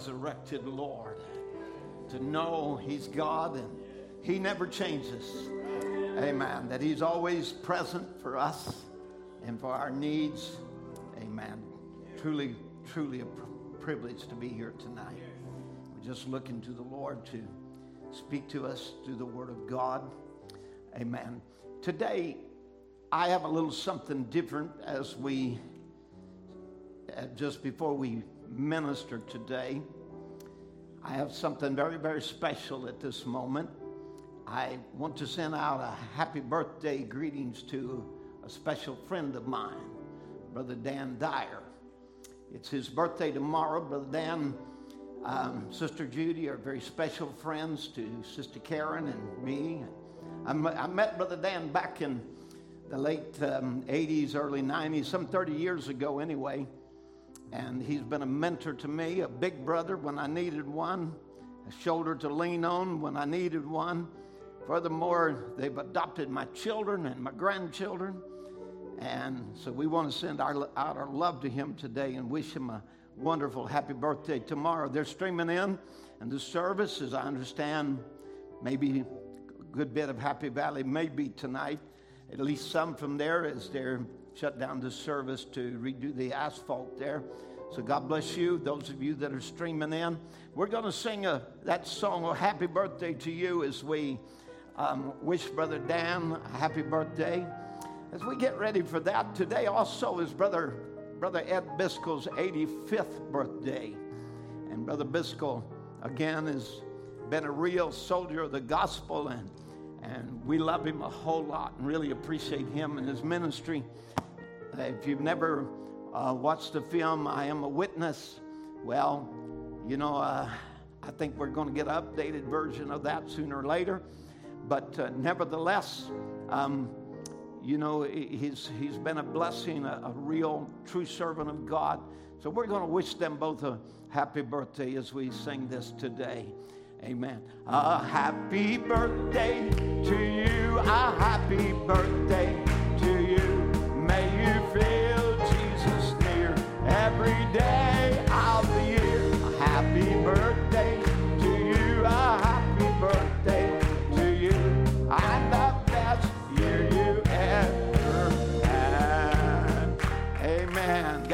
resurrected Lord, to know He's God and He never changes. Amen. That He's always present for us and for our needs. Amen. Truly, truly a privilege to be here tonight. We're just looking to the Lord to speak to us through the Word of God. Amen. Today, I have a little something different as we, uh, just before we minister today. I have something very, very special at this moment. I want to send out a happy birthday greetings to a special friend of mine, Brother Dan Dyer. It's his birthday tomorrow. Brother Dan, um, Sister Judy are very special friends to Sister Karen and me. I met Brother Dan back in the late um, 80s, early 90s, some 30 years ago anyway. And he's been a mentor to me, a big brother when I needed one, a shoulder to lean on when I needed one. Furthermore, they've adopted my children and my grandchildren. And so we want to send our, out our love to him today and wish him a wonderful happy birthday tomorrow. They're streaming in, and the service, as I understand, maybe a good bit of Happy Valley, maybe tonight at least some from there as they're shut down the service to redo the asphalt there. So God bless you, those of you that are streaming in. We're going to sing a, that song, oh, Happy Birthday to You, as we um, wish Brother Dan a happy birthday. As we get ready for that, today also is Brother, Brother Ed Biscoe's 85th birthday. And Brother Biscoe, again, has been a real soldier of the gospel and and we love him a whole lot and really appreciate him and his ministry. If you've never uh, watched the film I Am a Witness, well, you know, uh, I think we're going to get an updated version of that sooner or later. But uh, nevertheless, um, you know, he's, he's been a blessing, a, a real, true servant of God. So we're going to wish them both a happy birthday as we sing this today. Amen. A happy birthday to you. A happy birthday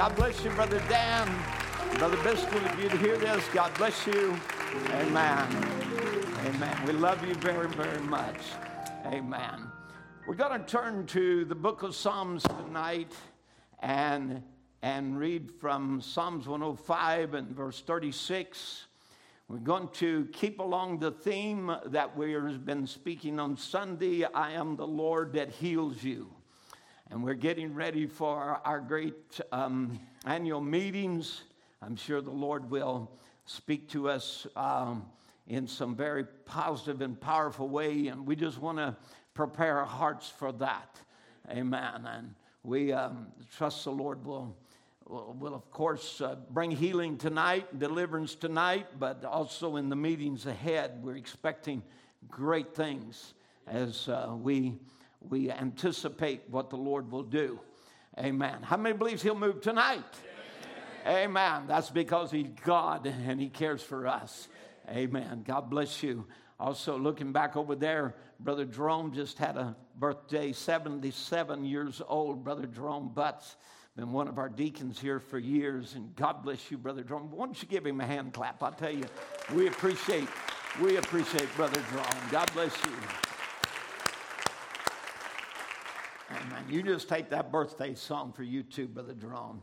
God bless you, Brother Dan. Brother Biscoe, if you'd hear this, God bless you. Amen. Amen. We love you very, very much. Amen. We're going to turn to the book of Psalms tonight and, and read from Psalms 105 and verse 36. We're going to keep along the theme that we've been speaking on Sunday I am the Lord that heals you. And we're getting ready for our great um, annual meetings. I'm sure the Lord will speak to us um, in some very positive and powerful way, and we just want to prepare our hearts for that. Amen. And we um, trust the Lord will, will, of course, uh, bring healing tonight, deliverance tonight, but also in the meetings ahead, we're expecting great things as uh, we, we anticipate what the Lord will do. Amen. How many believes He'll move tonight? Amen. That's because He's God and He cares for us. Amen. God bless you. Also, looking back over there, Brother Jerome just had a birthday, 77 years old. Brother Jerome Butts, been one of our deacons here for years, and God bless you, Brother Jerome. Why don't you give him a hand clap? I'll tell you, we appreciate, we appreciate Brother Jerome. God bless you. Amen. You just take that birthday song for you too, Brother Jerome.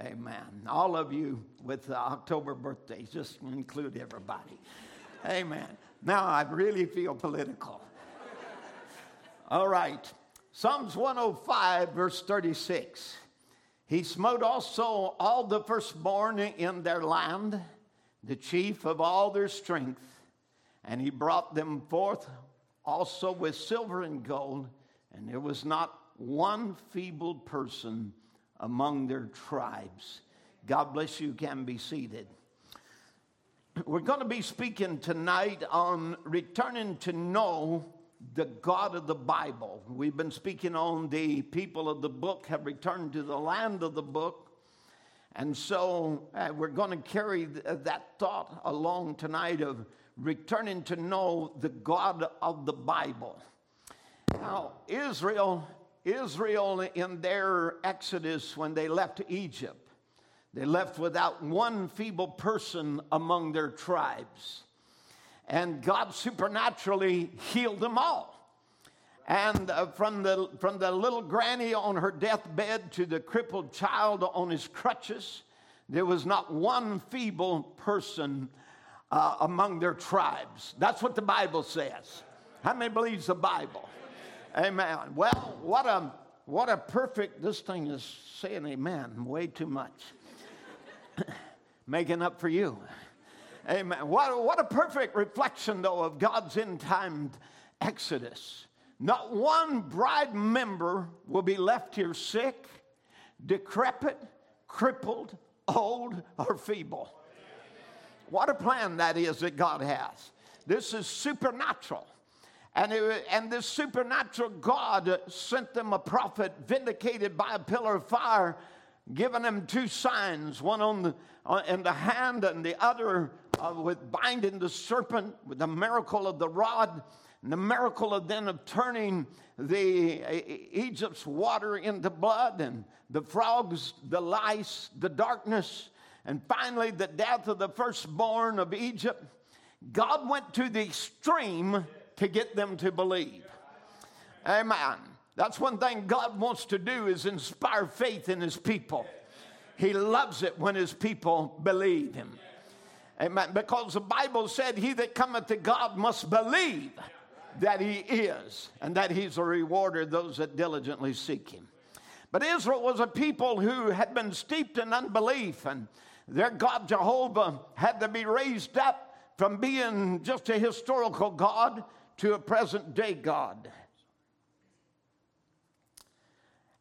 Amen. All of you with October birthdays, just include everybody. Amen. Now I really feel political. All right. Psalms 105, verse 36. He smote also all the firstborn in their land, the chief of all their strength, and he brought them forth also with silver and gold, and there was not one feeble person among their tribes. God bless you, can be seated. We're going to be speaking tonight on returning to know the God of the Bible. We've been speaking on the people of the book have returned to the land of the book. And so uh, we're going to carry th- uh, that thought along tonight of returning to know the God of the Bible. Now, Israel, Israel in their exodus when they left Egypt, they left without one feeble person among their tribes. And God supernaturally healed them all. And uh, from, the, from the little granny on her deathbed to the crippled child on his crutches, there was not one feeble person uh, among their tribes. That's what the Bible says. How many believes the Bible? Amen. Well, what a what a perfect this thing is saying amen way too much. Making up for you. Amen. What, what a perfect reflection, though, of God's end time exodus. Not one bride member will be left here sick, decrepit, crippled, old, or feeble. What a plan that is that God has. This is supernatural. And, it, and this supernatural God sent them a prophet vindicated by a pillar of fire, giving them two signs one on the, uh, in the hand and the other uh, with binding the serpent, with the miracle of the rod, and the miracle of then of turning the uh, Egypt's water into blood, and the frogs, the lice, the darkness, and finally the death of the firstborn of Egypt. God went to the extreme to get them to believe. Amen. That's one thing God wants to do is inspire faith in his people. He loves it when his people believe him. Amen. Because the Bible said, He that cometh to God must believe that he is, and that he's a rewarder of those that diligently seek him. But Israel was a people who had been steeped in unbelief, and their God Jehovah had to be raised up from being just a historical God to a present day God.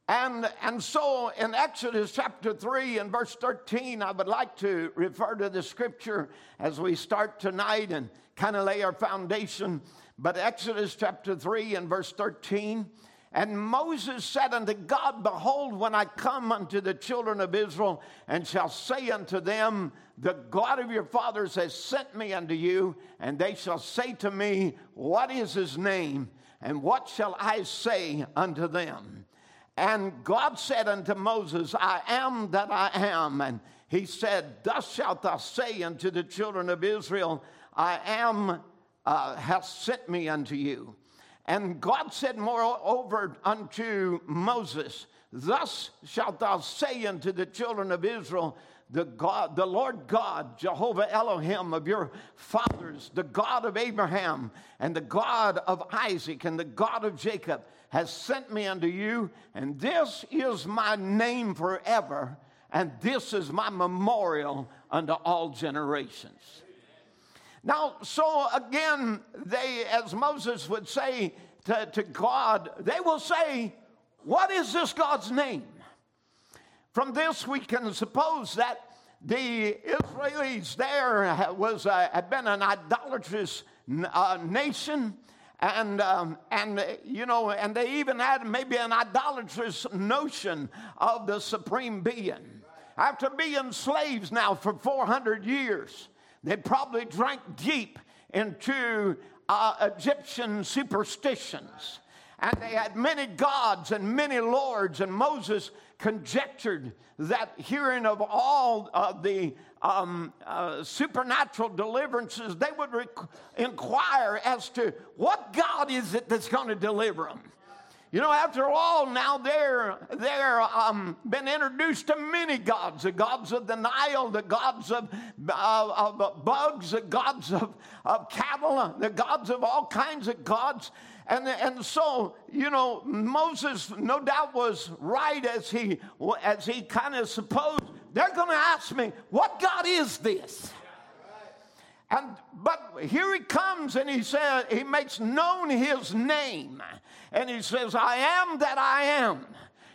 And, and so in Exodus chapter 3 and verse 13, I would like to refer to the scripture as we start tonight and kind of lay our foundation. But Exodus chapter 3 and verse 13, and Moses said unto God, Behold, when I come unto the children of Israel and shall say unto them, The God of your fathers has sent me unto you, and they shall say to me, What is his name? And what shall I say unto them? And God said unto Moses, I am that I am. And he said, Thus shalt thou say unto the children of Israel, I am, uh, hath sent me unto you. And God said moreover unto Moses, Thus shalt thou say unto the children of Israel, the God, the Lord God, Jehovah Elohim of your fathers, the God of Abraham and the God of Isaac and the God of Jacob has sent me unto you, and this is my name forever, and this is my memorial unto all generations. Now, so again, they, as Moses would say to, to God, they will say, What is this God's name? From this, we can suppose that the Israelis there was uh, had been an idolatrous uh, nation and um, and you know and they even had maybe an idolatrous notion of the supreme being after being slaves now for 400 years they probably drank deep into uh, egyptian superstitions and they had many gods and many lords and moses conjectured that hearing of all of the um, uh, supernatural deliverances, they would rec- inquire as to what God is it that's going to deliver them. You know, after all, now they're they're um, been introduced to many gods: the gods of the Nile, the gods of, uh, of bugs, the gods of, of cattle, the gods of all kinds of gods. And, and so, you know, Moses no doubt was right as he, as he kind of supposed. They're going to ask me, what God is this? And but here he comes and he says he makes known his name and he says, I am that I am.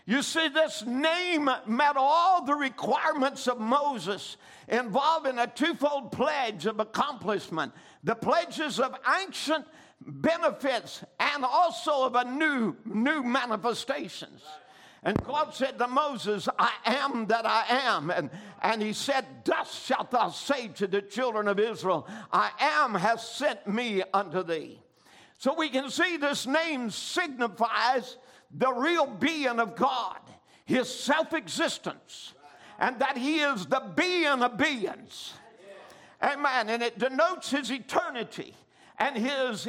You see, this name met all the requirements of Moses involving a twofold pledge of accomplishment. The pledges of ancient benefits and also of a new, new manifestations. And God said to Moses, I am that I am. And, and he said, Thus shalt thou say to the children of Israel, I am has sent me unto thee. So we can see this name signifies the real being of God, his self existence, and that he is the being of beings. Amen. And it denotes his eternity and his,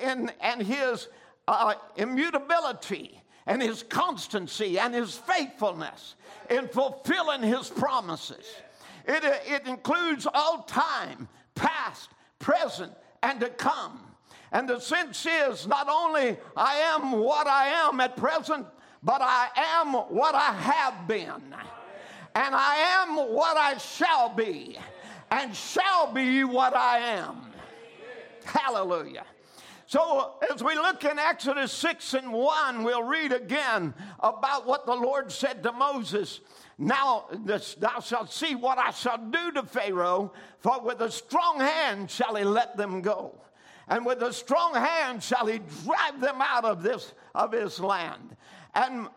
and, and his uh, immutability and his constancy and his faithfulness in fulfilling his promises. It, it includes all time, past, present, and to come. And the sense is not only I am what I am at present, but I am what I have been. And I am what I shall be, and shall be what I am. Hallelujah. So, as we look in Exodus 6 and 1, we'll read again about what the Lord said to Moses. Now this, thou shalt see what I shall do to Pharaoh, for with a strong hand shall he let them go. And with a strong hand shall he drive them out of this of his land. And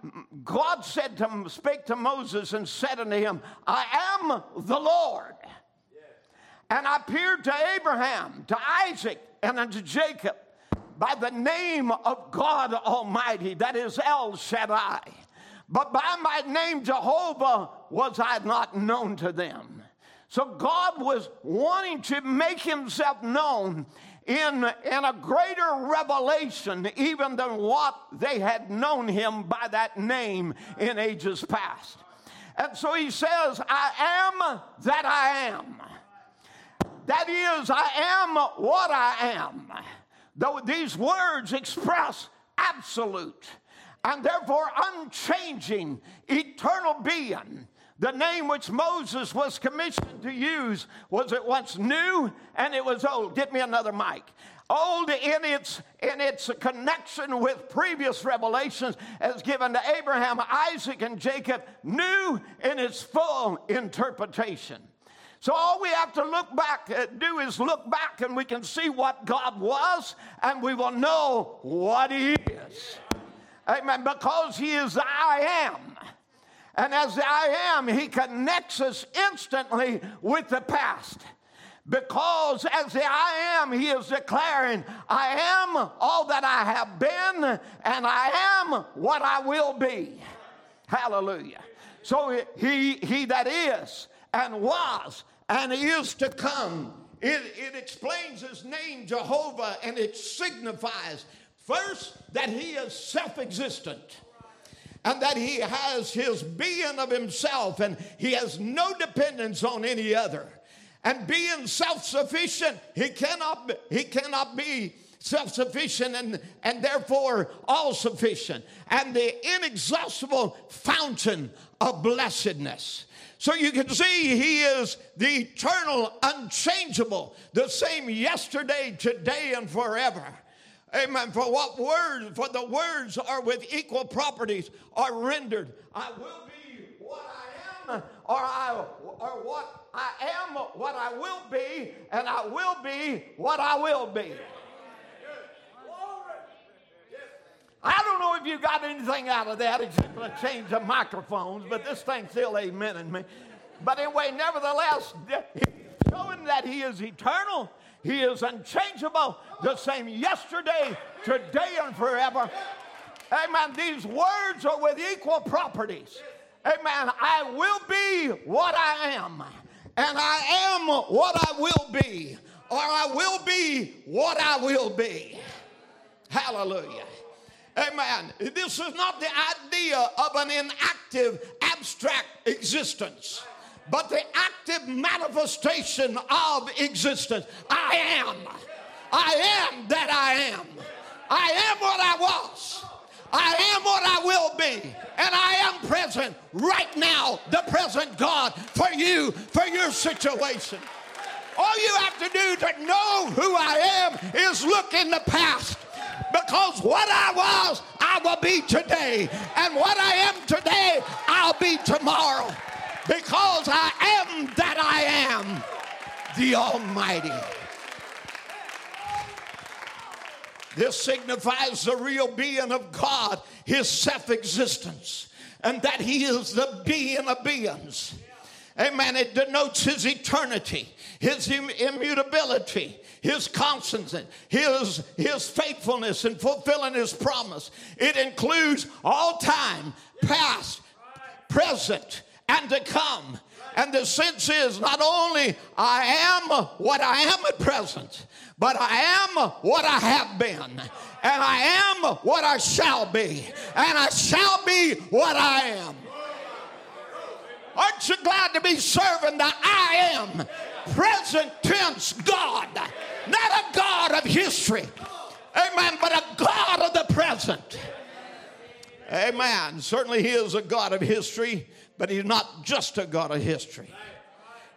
God said to him, spake to Moses and said unto him, I am the Lord. And I appeared to Abraham, to Isaac, and unto Jacob by the name of God Almighty, that is El Shaddai. But by my name Jehovah was I not known to them. So God was wanting to make himself known in, in a greater revelation even than what they had known him by that name in ages past. And so he says, I am that I am. That is, I am what I am. Though these words express absolute and therefore unchanging eternal being. The name which Moses was commissioned to use was at once new and it was old. Get me another mic. Old in its, in its connection with previous revelations as given to Abraham, Isaac, and Jacob, new in its full interpretation. So all we have to look back, uh, do is look back and we can see what God was and we will know what He is. Amen. Because He is I am. And as I am, He connects us instantly with the past. Because as the I am, He is declaring, I am all that I have been and I am what I will be. Hallelujah. So He, he that is and was and is to come. It, it explains his name, Jehovah, and it signifies first that he is self existent and that he has his being of himself and he has no dependence on any other. And being self sufficient, he cannot, he cannot be self sufficient and, and therefore all sufficient, and the inexhaustible fountain of blessedness. So you can see he is the eternal, unchangeable, the same yesterday, today, and forever. Amen. For what words, for the words are with equal properties are rendered. I will be what I am, or I or what I am what I will be, and I will be what I will be. I don't know if you got anything out of that except a change of microphones, but this thing's still amening me. But anyway, nevertheless, showing that He is eternal, He is unchangeable, the same yesterday, today, and forever. Amen. These words are with equal properties. Amen. I will be what I am, and I am what I will be, or I will be what I will be. Hallelujah. Amen. This is not the idea of an inactive, abstract existence, but the active manifestation of existence. I am. I am that I am. I am what I was. I am what I will be. And I am present right now, the present God for you, for your situation. All you have to do to know who I am is look in the past because what I was, I will be today. And what I am today, I'll be tomorrow. Because I am that I am, the Almighty. This signifies the real being of God, his self existence, and that he is the being of beings. Amen. It denotes his eternity, his immutability, his constancy, his, his faithfulness in fulfilling his promise. It includes all time, past, present, and to come. And the sense is not only I am what I am at present, but I am what I have been, and I am what I shall be, and I shall be what I am. Aren't you glad to be serving the I am present tense God? Not a God of history, amen, but a God of the present. Amen. Certainly, He is a God of history, but He's not just a God of history.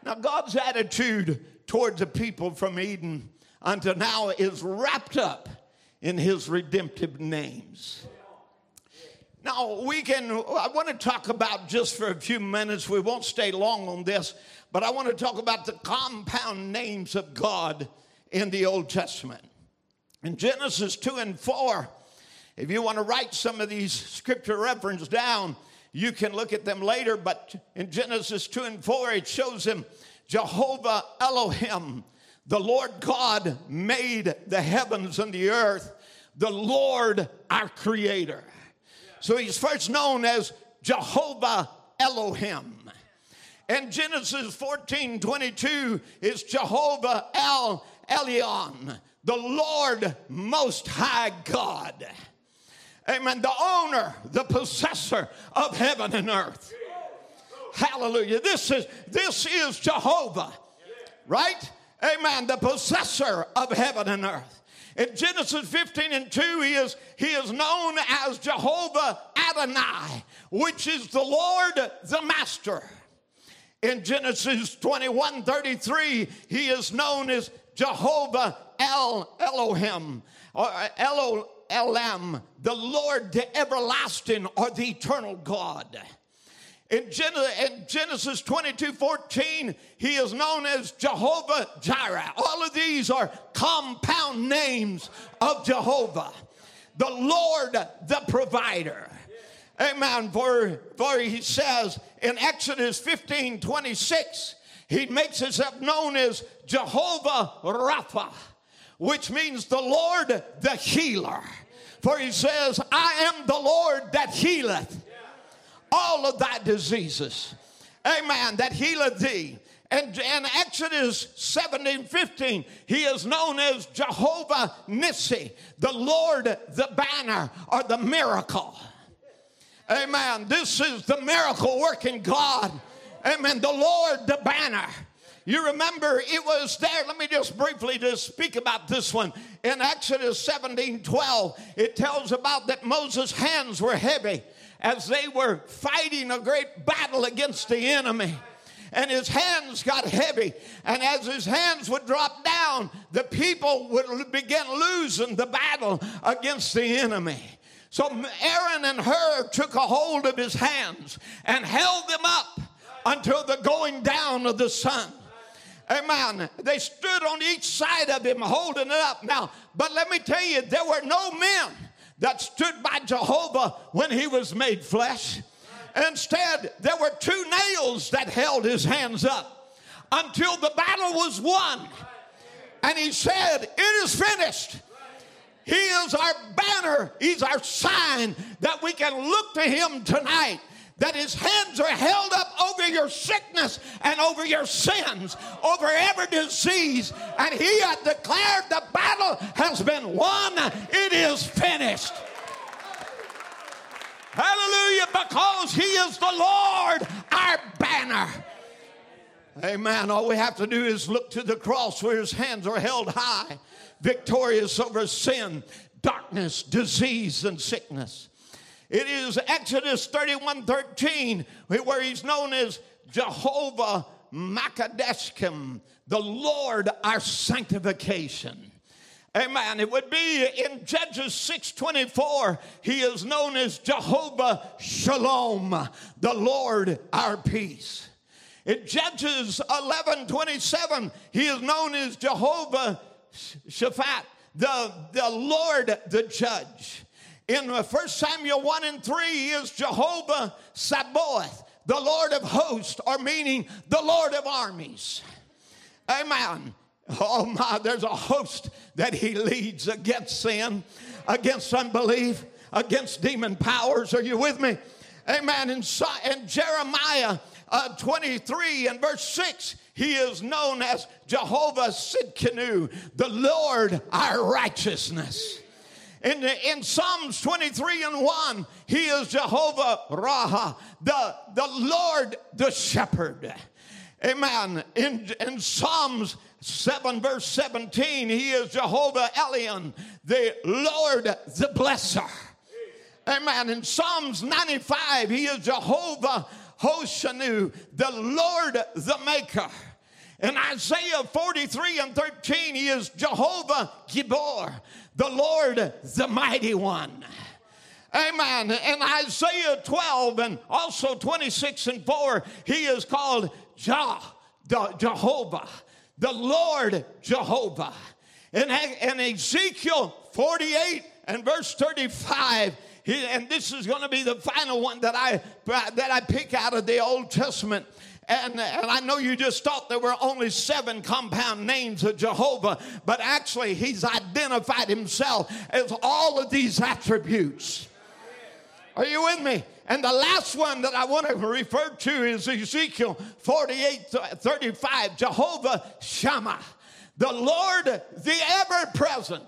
Now, God's attitude towards the people from Eden until now is wrapped up in His redemptive names. Now, we can, I want to talk about just for a few minutes, we won't stay long on this, but I want to talk about the compound names of God in the Old Testament. In Genesis 2 and 4, if you want to write some of these scripture references down, you can look at them later, but in Genesis 2 and 4, it shows him Jehovah Elohim, the Lord God made the heavens and the earth, the Lord our creator. So he's first known as Jehovah Elohim. And Genesis 14 22 is Jehovah El Elyon, the Lord Most High God. Amen. The owner, the possessor of heaven and earth. Hallelujah. This is this is Jehovah. Right? Amen. The possessor of heaven and earth. In Genesis 15 and 2, he is, he is known as Jehovah Adonai, which is the Lord the Master. In Genesis 21 33, he is known as Jehovah El Elohim, or Elo Elam, the Lord, the everlasting, or the eternal God. In Genesis 22 14, he is known as Jehovah Jireh. All of these are compound names of Jehovah, the Lord, the provider. Amen. For, for he says in Exodus 15 26, he makes himself known as Jehovah Rapha, which means the Lord, the healer. For he says, I am the Lord that healeth all of thy diseases. Amen. That healeth thee. And in Exodus 17 15, he is known as Jehovah Nissi, the Lord, the banner, or the miracle. Amen. This is the miracle working God. Amen. The Lord, the banner. You remember it was there. Let me just briefly just speak about this one. In Exodus 17 12, it tells about that Moses' hands were heavy as they were fighting a great battle against the enemy. And his hands got heavy. And as his hands would drop down, the people would begin losing the battle against the enemy. So Aaron and Hur took a hold of his hands and held them up until the going down of the sun. Amen. They stood on each side of him holding it up. Now, but let me tell you, there were no men that stood by Jehovah when he was made flesh. Instead, there were two nails that held his hands up until the battle was won. And he said, It is finished. He is our banner, He's our sign that we can look to Him tonight that his hands are held up over your sickness and over your sins, over every disease. And he had declared the battle has been won, it is finished. Hallelujah, because he is the Lord, our banner. Amen. All we have to do is look to the cross where his hands are held high, victorious over sin, darkness, disease, and sickness. It is Exodus 31 13, where he's known as Jehovah Makadeshkim, the Lord our sanctification. Amen. It would be in Judges 6:24, he is known as Jehovah Shalom, the Lord our peace. In Judges 11:27, he is known as Jehovah Shaphat, the, the Lord the judge. In 1 Samuel 1 and 3 is Jehovah Sabaoth, the Lord of hosts, or meaning the Lord of armies. Amen. Oh my, there's a host that he leads against sin, against unbelief, against demon powers. Are you with me? Amen. And Jeremiah uh, 23 and verse 6, he is known as Jehovah Sidkenu, the Lord our righteousness. In, in Psalms 23 and 1, he is Jehovah Raha, the, the Lord the shepherd. Amen. In, in Psalms 7, verse 17, he is Jehovah Elion, the Lord the blesser. Amen. In Psalms 95, he is Jehovah Hoshanu, the Lord the maker. In Isaiah 43 and 13, he is Jehovah Gibor, the Lord the mighty one. Amen. In Isaiah 12 and also 26 and 4, he is called Jah, Jehovah, the Lord Jehovah. In, in Ezekiel 48 and verse 35, he, and this is going to be the final one that I that I pick out of the Old Testament. And, and, I know you just thought there were only seven compound names of Jehovah, but actually, he's identified himself as all of these attributes. Are you with me? And the last one that I want to refer to is Ezekiel 48 35, Jehovah Shammah, the Lord, the ever present.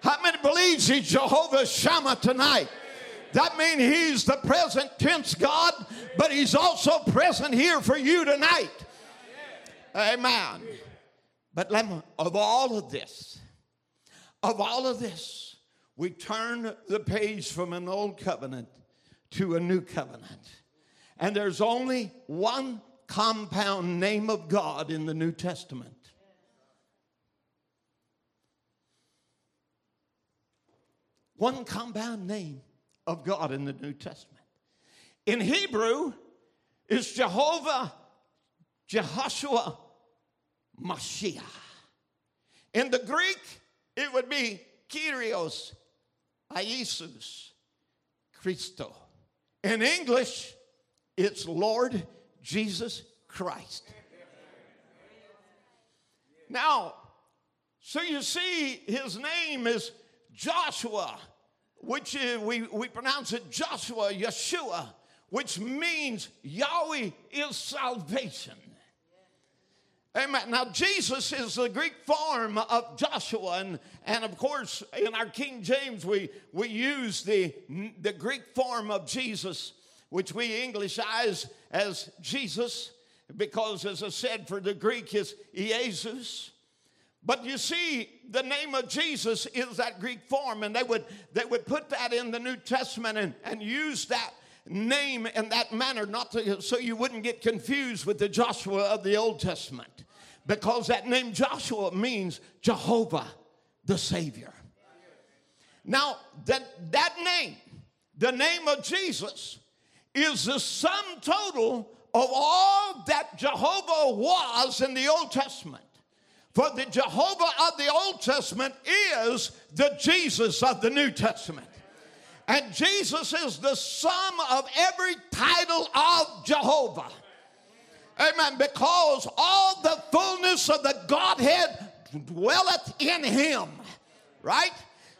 How many believes he's Jehovah Shammah tonight? That means he's the present tense God, but he's also present here for you tonight. Amen. But of all of this, of all of this, we turn the page from an old covenant to a new covenant. And there's only one compound name of God in the New Testament. One compound name of God in the New Testament. In Hebrew, is Jehovah, Jehoshua, Mashiach. In the Greek, it would be Kyrios, Iesus, Christo. In English, it's Lord Jesus Christ. Now, so you see, his name is Joshua, which we, we pronounce it Joshua, Yeshua, which means Yahweh is salvation. Amen. Now, Jesus is the Greek form of Joshua, and, and of course, in our King James, we, we use the, the Greek form of Jesus, which we Englishize as Jesus, because, as I said, for the Greek is Jesus. But you see, the name of Jesus is that Greek form, and they would, they would put that in the New Testament and, and use that name in that manner, not to, so you wouldn't get confused with the Joshua of the Old Testament. Because that name Joshua means Jehovah the Savior. Now, that, that name, the name of Jesus, is the sum total of all that Jehovah was in the Old Testament. For the Jehovah of the Old Testament is the Jesus of the New Testament. And Jesus is the sum of every title of Jehovah. Amen. Because all the fullness of the Godhead dwelleth in him. Right?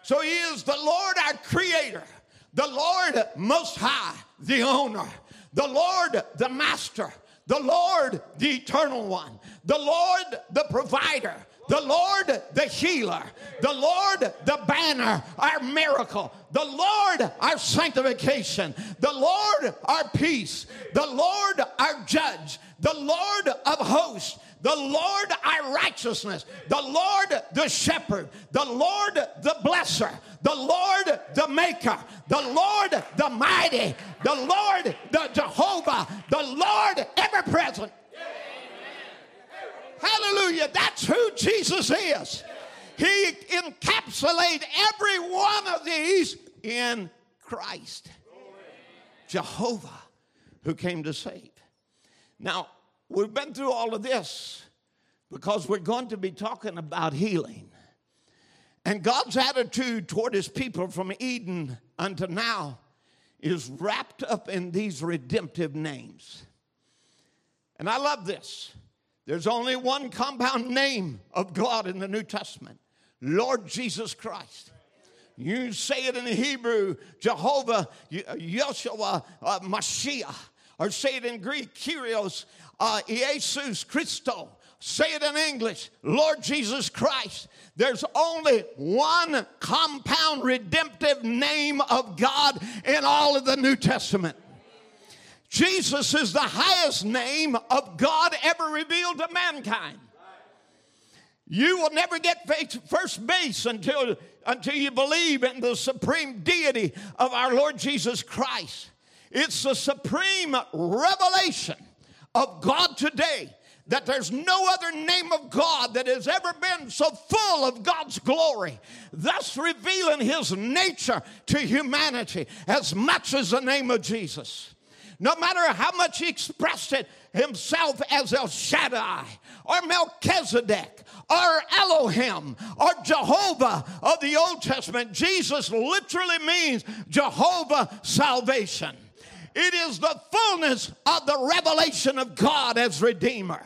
So he is the Lord our creator, the Lord most high, the owner, the Lord the master, the Lord, the eternal one, the Lord, the provider, the Lord, the healer, the Lord, the banner, our miracle, the Lord, our sanctification, the Lord, our peace, the Lord, our judge, the Lord of hosts, the Lord our righteousness, the Lord the shepherd, the Lord the blesser, the Lord the maker, the Lord the mighty, the Lord the Jehovah, the Lord ever present. Hallelujah. That's who Jesus is. He encapsulates every one of these in Christ. Jehovah who came to save. Now, we've been through all of this because we're going to be talking about healing. And God's attitude toward his people from Eden unto now is wrapped up in these redemptive names. And I love this. There's only one compound name of God in the New Testament Lord Jesus Christ. You say it in Hebrew, Jehovah, Yeshua, uh, Mashiach, or say it in Greek, Kyrios, uh, Jesus Christo. Say it in English, Lord Jesus Christ. There's only one compound redemptive name of God in all of the New Testament. Jesus is the highest name of God ever revealed to mankind. You will never get first base until, until you believe in the supreme deity of our Lord Jesus Christ. It's the supreme revelation of God today that there's no other name of God that has ever been so full of God's glory, thus revealing his nature to humanity as much as the name of Jesus. No matter how much he expressed it himself as El Shaddai or Melchizedek or Elohim or Jehovah of the Old Testament, Jesus literally means Jehovah salvation. It is the fullness of the revelation of God as Redeemer.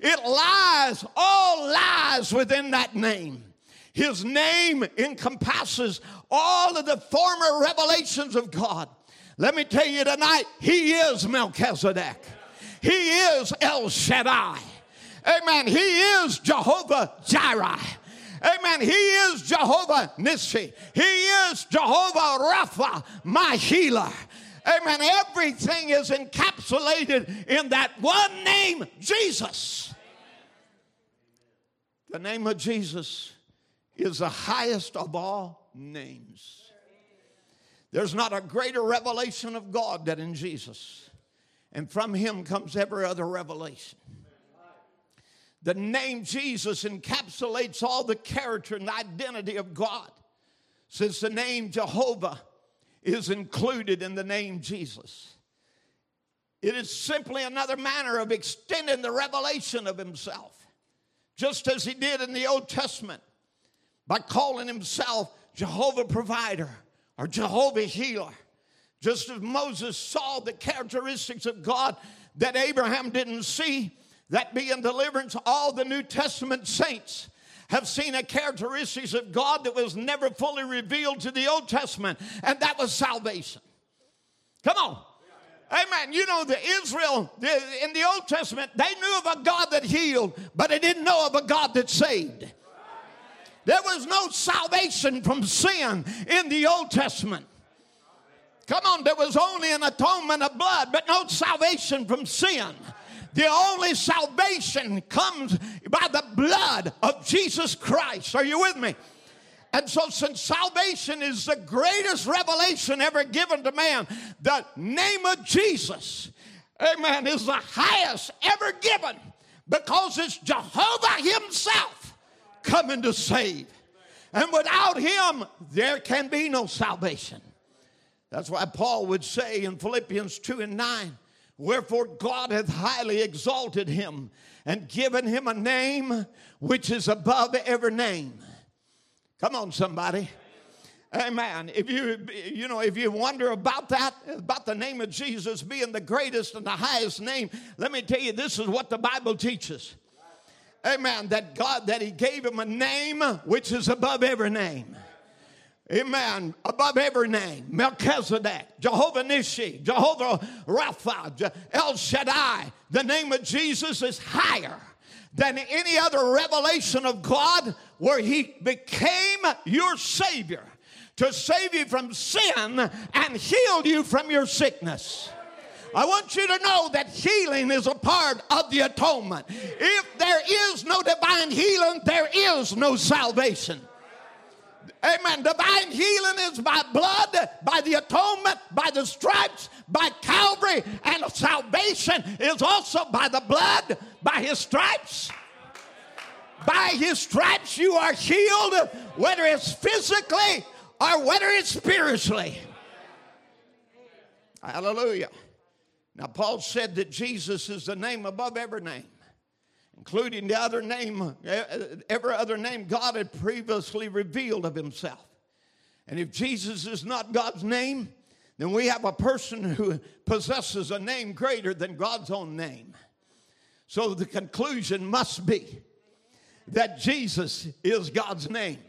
It lies, all lies within that name. His name encompasses all of the former revelations of God. Let me tell you tonight, He is Melchizedek. He is El Shaddai. Amen. He is Jehovah Jireh. Amen. He is Jehovah Nissi. He is Jehovah Rapha, my healer. Amen. Everything is encapsulated in that one name, Jesus. The name of Jesus is the highest of all names. There's not a greater revelation of God than in Jesus. And from him comes every other revelation. The name Jesus encapsulates all the character and identity of God. Since the name Jehovah is included in the name Jesus. It is simply another manner of extending the revelation of himself, just as he did in the Old Testament by calling himself Jehovah Provider or Jehovah Healer. Just as Moses saw the characteristics of God that Abraham didn't see, that being deliverance, all the New Testament saints have seen a characteristics of God that was never fully revealed to the Old Testament, and that was salvation. Come on. Amen. You know, the Israel in the Old Testament, they knew of a God that healed, but they didn't know of a God that saved. There was no salvation from sin in the Old Testament. Come on, there was only an atonement of blood, but no salvation from sin. The only salvation comes by the blood of Jesus Christ. Are you with me? And so, since salvation is the greatest revelation ever given to man, the name of Jesus, amen, is the highest ever given because it's Jehovah Himself coming to save. And without Him, there can be no salvation. That's why Paul would say in Philippians 2 and 9, Wherefore God hath highly exalted him and given him a name which is above every name. Come on, somebody. Amen. If you you know if you wonder about that, about the name of Jesus being the greatest and the highest name, let me tell you this is what the Bible teaches. Amen. That God that He gave him a name which is above every name. Amen. Above every name. Melchizedek, Jehovah Nissi, Jehovah Rapha, El Shaddai. The name of Jesus is higher than any other revelation of God where He became your Savior to save you from sin and heal you from your sickness. I want you to know that healing is a part of the atonement. If there is no divine healing, there is no salvation. Amen. Divine healing is by blood, by the atonement, by the stripes, by Calvary, and salvation is also by the blood, by his stripes. By his stripes you are healed, whether it's physically or whether it's spiritually. Hallelujah. Now, Paul said that Jesus is the name above every name. including the other name, eh, every other name God had previously revealed of himself. And if Jesus is not God's name, then we have a person who possesses a name greater than God's own name. So the conclusion must be that Jesus is God's name.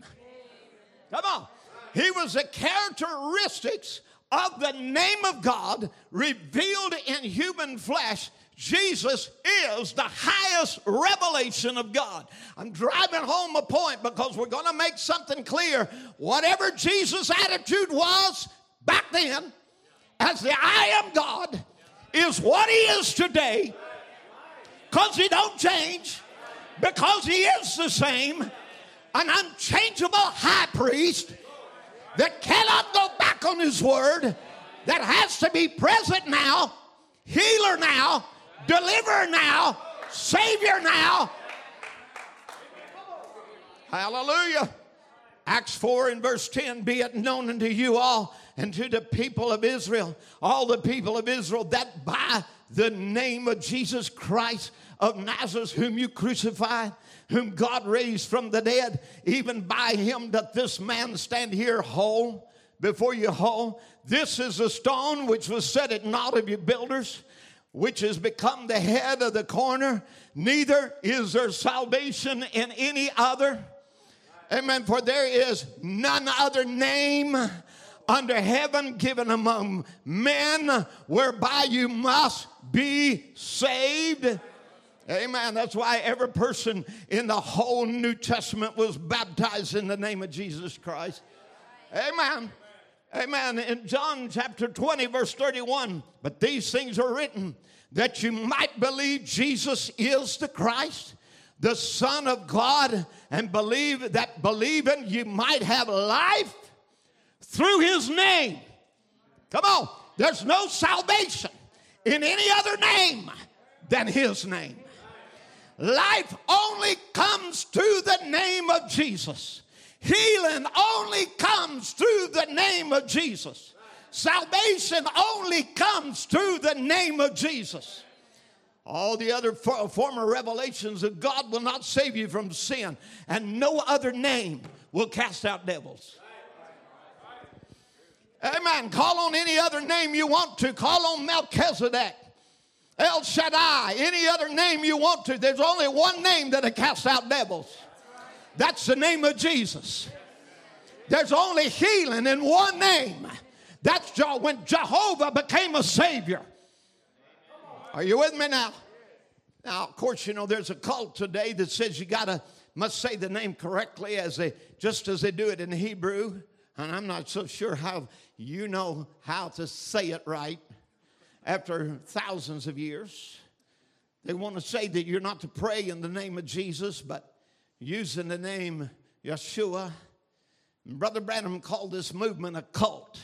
Come on. He was the characteristics of the name of God revealed in human flesh. Jesus is the highest revelation of God. I'm driving home a point because we're going to make something clear. Whatever Jesus' attitude was back then, as the I am God, is what he is today because he don't change, because he is the same, an unchangeable high priest that cannot go back on his word, that has to be present now, healer now, deliverer now, savior now. Hallelujah. Acts 4 and verse 10 be it known unto you all and to the people of Israel, all the people of Israel, that by the name of Jesus Christ of Nazareth, whom you crucified, whom God raised from the dead, even by him doth this man stand here whole before you whole. This is the stone which was set at naught of you builders, which has become the head of the corner. Neither is there salvation in any other. Amen. For there is none other name under heaven given among men whereby you must be saved. Amen. That's why every person in the whole New Testament was baptized in the name of Jesus Christ. Amen. Amen. In John chapter 20, verse 31, but these things are written that you might believe Jesus is the Christ, the Son of God, and believe that believing you might have life through his name. Come on. There's no salvation in any other name than his name. Life only comes through the name of Jesus. Healing only comes through the name of Jesus. Salvation only comes through the name of Jesus. All the other for, former revelations of God will not save you from sin, and no other name will cast out devils. Amen. Call on any other name you want to. Call on Melchizedek. El Shaddai, any other name you want to. There's only one name that'll cast out devils. That's the name of Jesus. There's only healing in one name. That's when Jehovah became a savior. Are you with me now? Now, of course, you know there's a cult today that says you gotta must say the name correctly as they just as they do it in Hebrew. And I'm not so sure how you know how to say it right after thousands of years. They want to say that you're not to pray in the name of Jesus, but using the name Yeshua. Brother Branham called this movement a cult.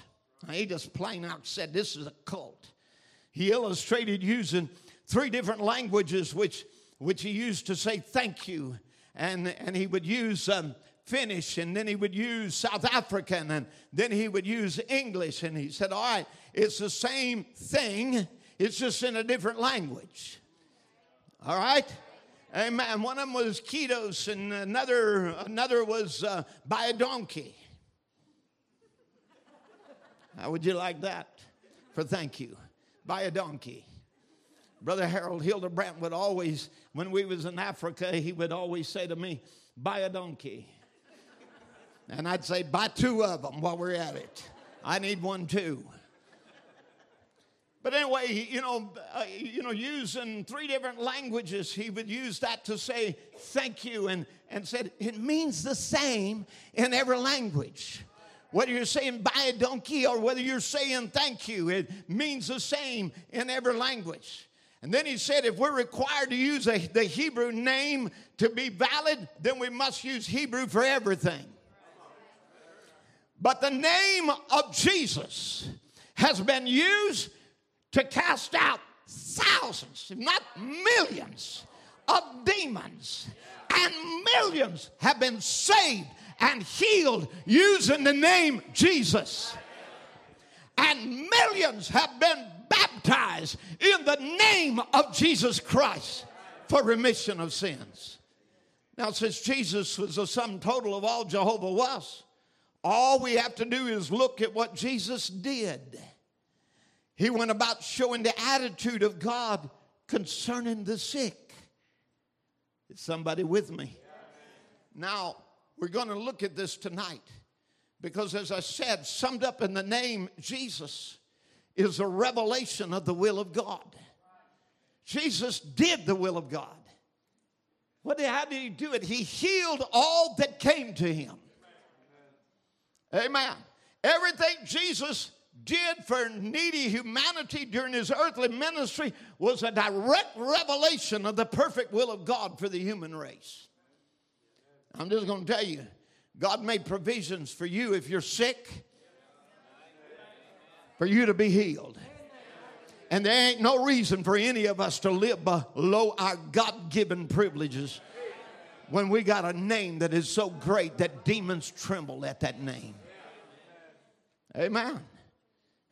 He just plain out said this is a cult. He illustrated using three different languages, which, which he used to say thank you. And, and he would use um, Finnish, and then he would use South African, and then he would use English. And he said, All right, it's the same thing, it's just in a different language. All right? Amen. One of them was Kiitos, and another, another was uh, by a donkey. How would you like that? For thank you. By a donkey. Brother Harold Hildebrandt would always, when we was in Africa, he would always say to me, buy a donkey. And I'd say, buy two of them while we're at it. I need one too. But anyway, you know, uh, you know, using three different languages, he would use that to say thank you and, and said it means the same in every language. Whether you're saying buy a donkey or whether you're saying thank you, it means the same in every language. And then he said, if we're required to use a, the Hebrew name to be valid, then we must use Hebrew for everything. But the name of Jesus has been used to cast out thousands, if not millions, of demons. And millions have been saved and healed using the name Jesus. And millions have been baptized in the name of Jesus Christ for remission of sins. Now, since Jesus was the sum total of all Jehovah was, all we have to do is look at what Jesus did. He went about showing the attitude of God concerning the sick. Is somebody with me? Now, we're going to look at this tonight because, as I said, summed up in the name Jesus is a revelation of the will of God. Jesus did the will of God. What how did he do it? He healed all that came to him. Amen. Everything Jesus did for needy humanity during his earthly ministry was a direct revelation of the perfect will of God for the human race. I'm just going to tell you, God made provisions for you if you're sick, for you to be healed. And there ain't no reason for any of us to live below our God given privileges when we got a name that is so great that demons tremble at that name. Amen.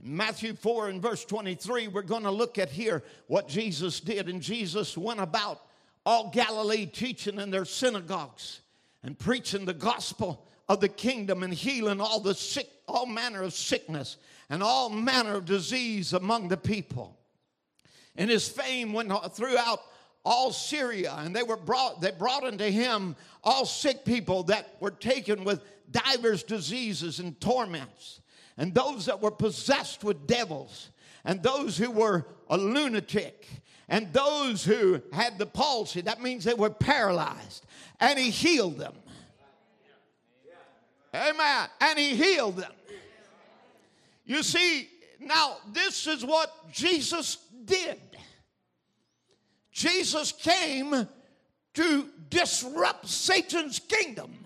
Matthew 4 and verse 23, we're going to look at here what Jesus did. And Jesus went about all Galilee teaching in their synagogues and preaching the gospel of the kingdom and healing all the sick, all manner of sickness and all manner of disease among the people. And his fame went throughout all Syria, and they were brought, they brought unto him all sick people that were taken with divers diseases and torments, and those that were possessed with devils, and those who were a lunatic, and those who had the palsy. That means they were paralyzed, and he healed them. Amen. And he healed them. You see, now this is what Jesus did. Jesus came to disrupt Satan's kingdom.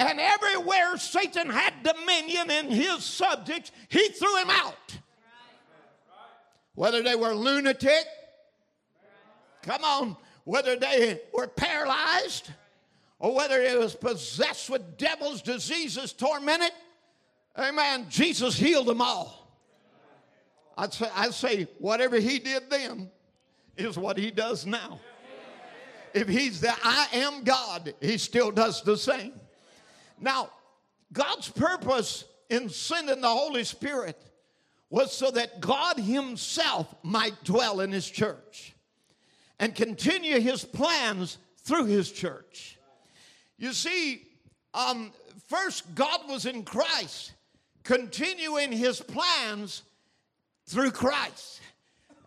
And everywhere Satan had dominion in his subjects, he threw him out. Whether they were lunatic, come on, whether they were paralyzed, or whether it was possessed with devils, diseases, tormented, amen, Jesus healed them all. I'd say, I'd say whatever he did then is what he does now. If he's the I am God, he still does the same. Now, God's purpose in sending the Holy Spirit was so that God himself might dwell in his church and continue his plans through his church. You see, um, first, God was in Christ, continuing his plans through Christ.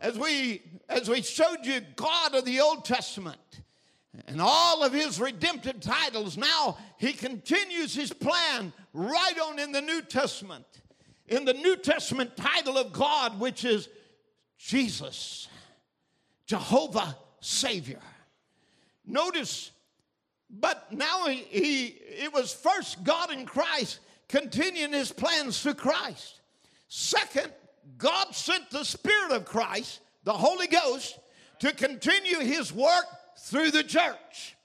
As we, as we showed you, God of the Old Testament and all of his redemptive titles, now he continues his plan right on in the New Testament. In the New Testament title of God, which is Jesus, Jehovah Savior. Notice but now he, he it was first God in Christ continuing his plans through Christ. Second, God sent the Spirit of Christ, the Holy Ghost, to continue his work through the church.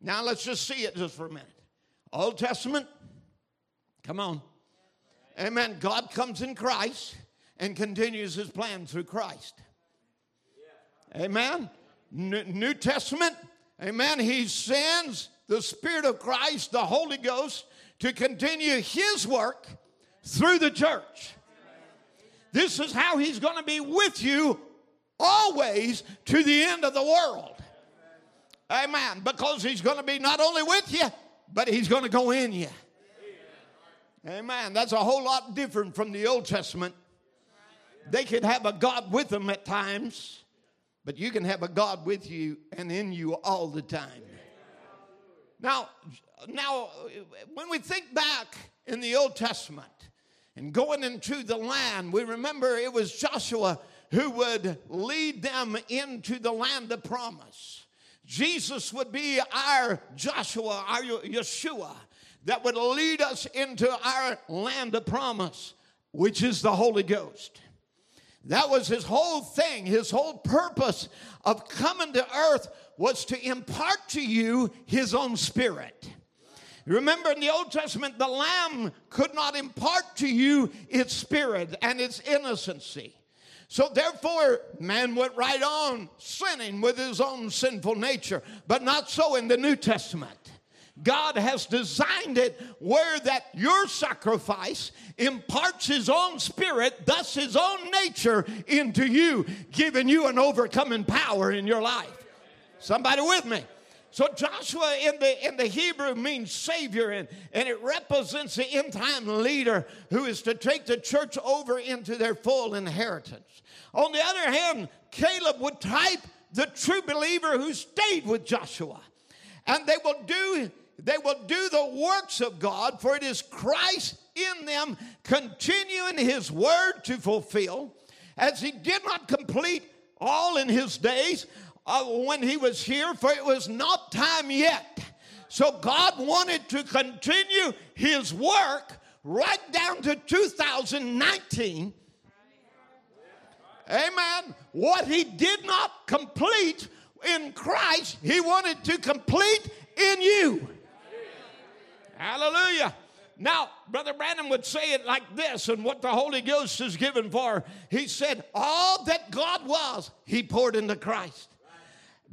Now let's just see it just for a minute. Old Testament, come on. Amen. God comes in Christ and continues his plan through Christ. Amen. New Testament, amen, he sends the Spirit of Christ, the Holy Ghost, to continue his work through the church. This is how he's going to be with you always to the end of the world. Amen. Because he's going to be not only with you, but he's going to go in you. Amen. That's a whole lot different from the Old Testament. They could have a God with them at times. But you can have a God with you and in you all the time. Now, now when we think back in the Old Testament and going into the land, we remember it was Joshua who would lead them into the land of promise. Jesus would be our Joshua, our Yeshua, that would lead us into our land of promise, which is the Holy Ghost. That was his whole thing. His whole purpose of coming to earth was to impart to you his own spirit. Remember in the Old Testament, the Lamb could not impart to you its spirit and its innocency. So therefore, man went right on sinning with his own sinful nature, but not so in the New Testament. God has designed it where that your sacrifice imparts his own spirit, thus his own nature into you, giving you an overcoming power in your life. Somebody with me? So Joshua in the in the Hebrew means savior, and, and it represents the end time leader who is to take the church over into their full inheritance. On the other hand, Caleb would type the true believer who stayed with Joshua. And they will do they will do the works of God, for it is Christ in them, continuing his word to fulfill, as he did not complete all in his days, uh, when he was here, for it was not time yet. So God wanted to continue his work right down to 2019. Amen. What he did not complete in Christ, he wanted to complete in you. Hallelujah. Now, Brother Branham would say it like this, and what the Holy Ghost is given for. He said, All that God was, he poured into Christ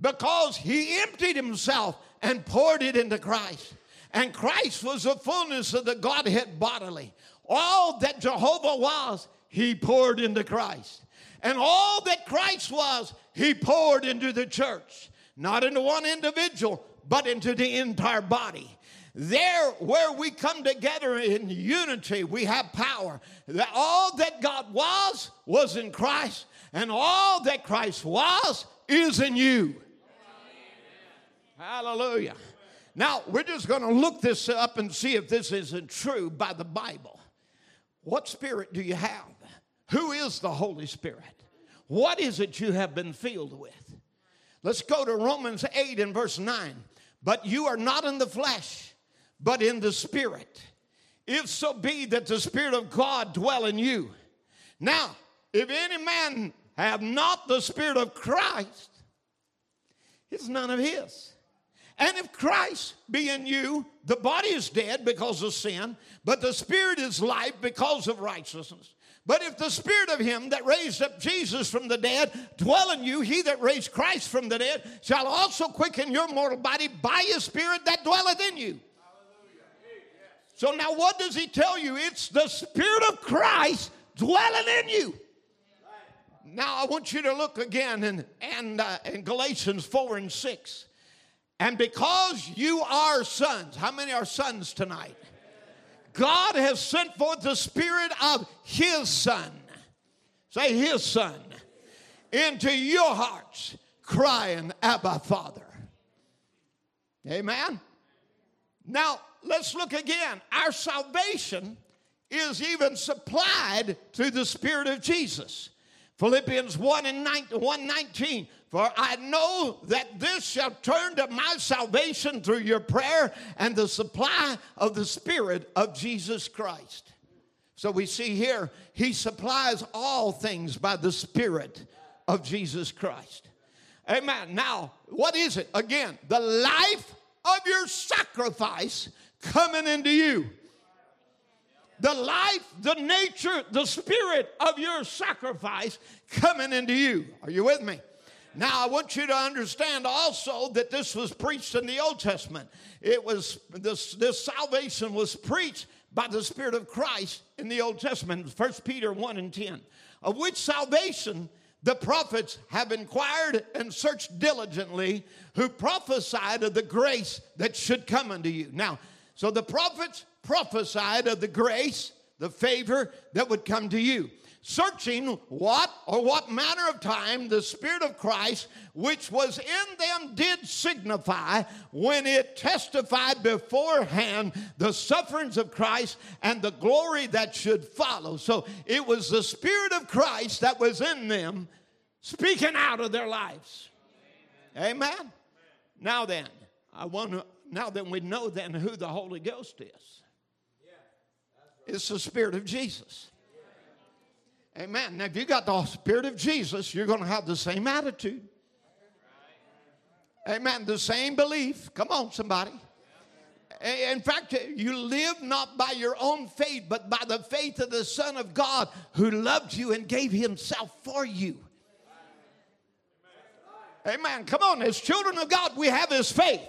because he emptied himself and poured it into Christ. And Christ was the fullness of the Godhead bodily. All that Jehovah was, he poured into Christ. And all that Christ was, he poured into the church. Not into one individual, but into the entire body. There, where we come together in unity, we have power. That all that God was, was in Christ, and all that Christ was, is in you. Hallelujah. Now, we're just going to look this up and see if this isn't true by the Bible. What spirit do you have? Who is the Holy Spirit? What is it you have been filled with? Let's go to Romans 8 and verse 9. But you are not in the flesh, but in the Spirit. If so be that the Spirit of God dwell in you. Now, if any man have not the Spirit of Christ, it's none of his. And if Christ be in you, the body is dead because of sin, but the spirit is life because of righteousness. But if the spirit of him that raised up Jesus from the dead dwell in you, he that raised Christ from the dead shall also quicken your mortal body by his spirit that dwelleth in you. So now what does he tell you? It's the spirit of Christ dwelling in you. Now I want you to look again in, in, uh, in Galatians 4 and 6. And because you are sons, how many are sons tonight? God has sent forth the Spirit of His Son. Say, His Son. Into your hearts, crying, Abba, Father. Amen. Now, let's look again. Our salvation is even supplied through the Spirit of Jesus. Philippians 1 and 19, for I know that this shall turn to my salvation through your prayer and the supply of the Spirit of Jesus Christ. So we see here, he supplies all things by the Spirit of Jesus Christ. Amen. Now, what is it? Again, the life of your sacrifice coming into you. The life, the nature, the spirit of your sacrifice coming into you. Are you with me? Now, I want you to understand also that this was preached in the Old Testament. It was this, this salvation was preached by the Spirit of Christ in the Old Testament, 1 Peter 1 and 10, of which salvation the prophets have inquired and searched diligently, who prophesied of the grace that should come unto you. Now, so the prophets prophesied of the grace, the favor that would come to you searching what or what manner of time the Spirit of Christ, which was in them, did signify when it testified beforehand the sufferings of Christ and the glory that should follow. So it was the Spirit of Christ that was in them speaking out of their lives. Amen. Amen. Now then, I want to, now that we know then who the Holy Ghost is. Yeah, It's the Spirit of Jesus. Amen. Now, if you got the Spirit of Jesus, you're going to have the same attitude. Amen. The same belief. Come on, somebody. in fact, you live not by your own faith, but by the faith of the Son of God who loved you and gave himself for you. Amen. Come on, as children of God, we have his faith.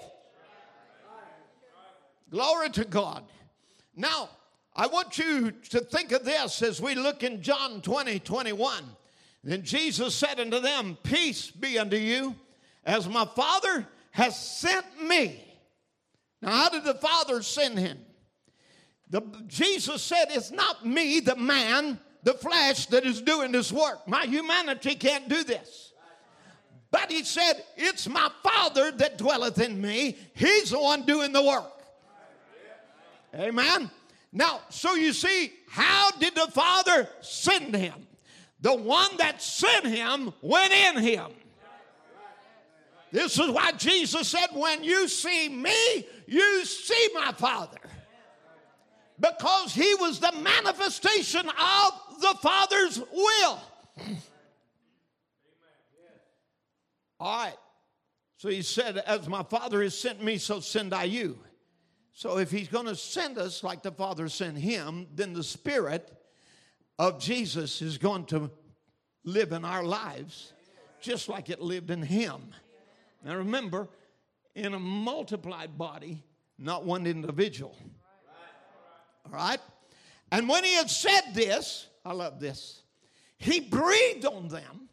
Glory to God. Now, I want you to think of this as we look in John 20, 21. Then Jesus said unto them, Peace be unto you, as my Father has sent me. Now, how did the Father send him? The, Jesus said, It's not me, the man, the flesh, that is doing this work. My humanity can't do this. But he said, It's my Father that dwelleth in me. He's the one doing the work. Amen. Now, so you see, how did the Father send him? The one that sent him went in him. This is why Jesus said, When you see me, you see my Father. Because he was the manifestation of the Father's will. All right. So he said, As my Father has sent me, so send I you. So if he's going to send us like the Father sent him, then the Spirit of Jesus is going to live in our lives just like it lived in him. Now remember, in a multiplied body, not one individual. All right? And when he had said this, I love this, he breathed on them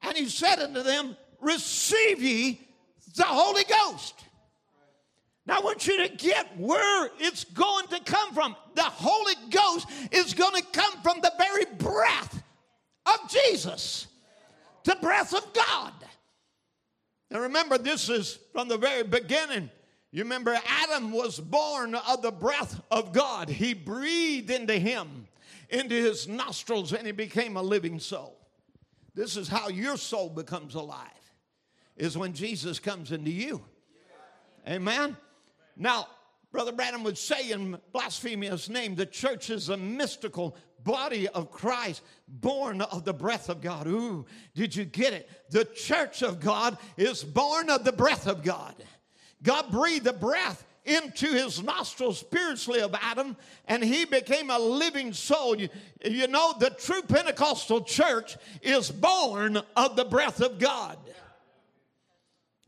and he said unto them, Receive ye the Holy Ghost. I want you to get where it's going to come from. The Holy Ghost is going to come from the very breath of Jesus, the breath of God. Now, remember, this is from the very beginning. You remember, Adam was born of the breath of God. He breathed into him, into his nostrils, and he became a living soul. This is how your soul becomes alive, is when Jesus comes into you. Amen. Now, Brother Branham would say in blasphemous name, the church is a mystical body of Christ born of the breath of God. Ooh, did you get it? The church of God is born of the breath of God. God breathed the breath into his nostrils spiritually of Adam, and he became a living soul. You, you know, the true Pentecostal church is born of the breath of God.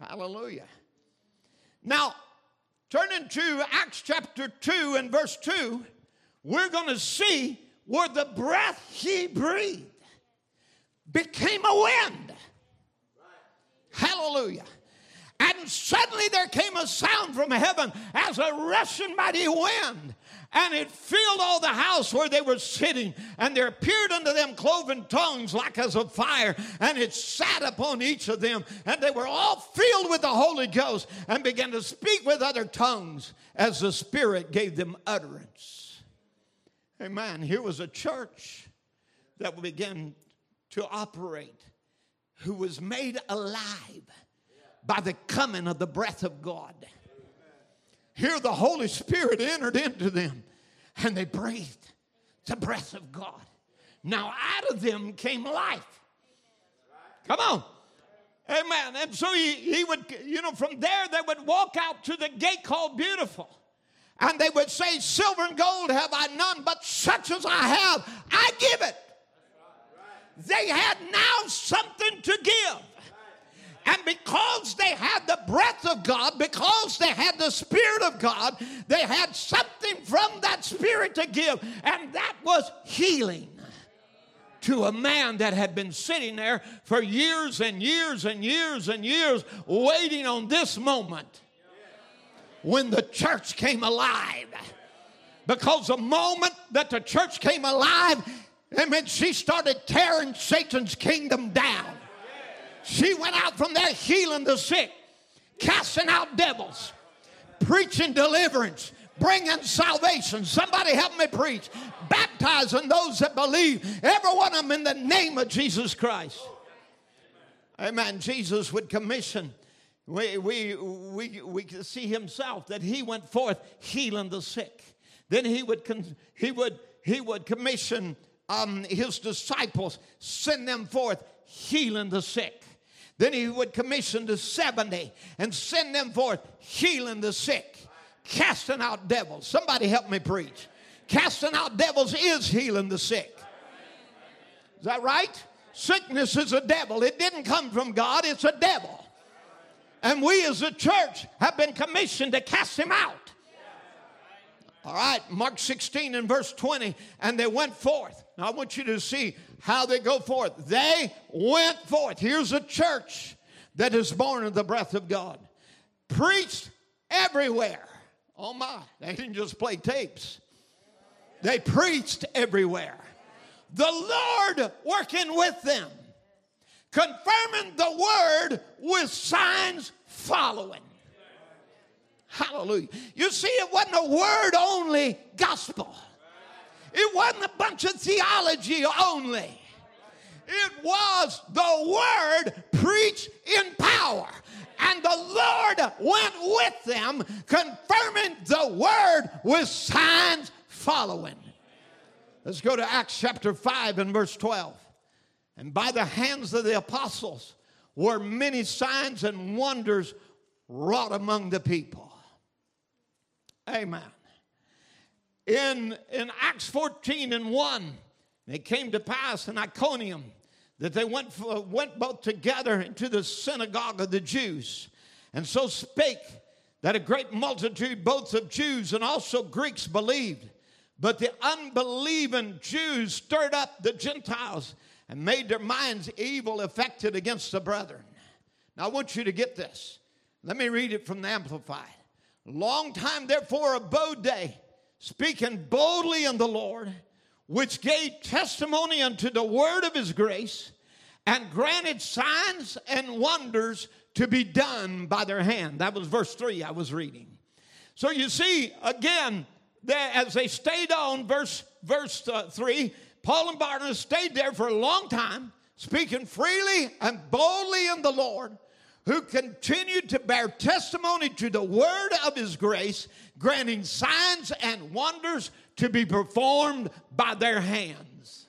Hallelujah. Now, Turning to Acts chapter 2 and verse 2, we're going to see where the breath he breathed became a wind. Hallelujah. And suddenly there came a sound from heaven as a rushing mighty wind, and it filled all the house where they were sitting. And there appeared unto them cloven tongues like as of fire, and it sat upon each of them. And they were all filled with the Holy Ghost and began to speak with other tongues as the Spirit gave them utterance. Amen. Here was a church that began to operate who was made alive by the coming of the breath of God. Here, the Holy Spirit entered into them and they breathed the breath of God. Now, out of them came life. Come on. Amen. And so he, he would, you know, from there they would walk out to the gate called Beautiful. And they would say, Silver and gold have I none, but such as I have, I give it. They had now something to give. And because they had the breath of God, because they had the Spirit of God, they had something from that Spirit to give, and that was healing to a man that had been sitting there for years and years and years and years waiting on this moment when the church came alive. Because the moment that the church came alive, amen, she started tearing Satan's kingdom down. She went out from there healing the sick, casting out devils, preaching deliverance, bringing salvation. Somebody help me preach. Baptizing those that believe, every one of them in the name of Jesus Christ. Amen. Jesus would commission. We, we, we, we see himself that he went forth healing the sick. Then he would, he would, he would commission um, his disciples, send them forth healing the sick. Then he would commission the 70 and send them forth healing the sick. casting out devils. Somebody help me preach. Casting out devils is healing the sick. Is that right? Sickness is a devil. It didn't come from God, it's a devil. And we as a church have been commissioned to cast him out. All right, Mark 16 and verse 20, and they went forth. Now I want you to see how they go forth. They went forth. Here's a church that is born of the breath of God, preached everywhere. Oh my, they didn't just play tapes, they preached everywhere. The Lord working with them, confirming the word with signs following. Hallelujah. You see, it wasn't a word only gospel, it wasn't a bunch of theology only. It was the word preached in power. And the Lord went with them, confirming the word with signs following. Let's go to Acts chapter 5 and verse 12. And by the hands of the apostles were many signs and wonders wrought among the people. Amen. In, in Acts 14 and 1, it came to pass in Iconium that they went, uh, went both together into the synagogue of the Jews, and so spake that a great multitude, both of Jews and also Greeks, believed. But the unbelieving Jews stirred up the Gentiles and made their minds evil affected against the brethren. Now I want you to get this. Let me read it from the Amplified. Long time, therefore, abode they, speaking boldly in the Lord, which gave testimony unto the word of his grace, and granted signs and wonders to be done by their hand. That was verse 3 I was reading. So you see, again, that as they stayed on, verse, verse uh, 3, Paul and Barnabas stayed there for a long time, speaking freely and boldly in the Lord who continued to bear testimony to the word of his grace, granting signs and wonders to be performed by their hands.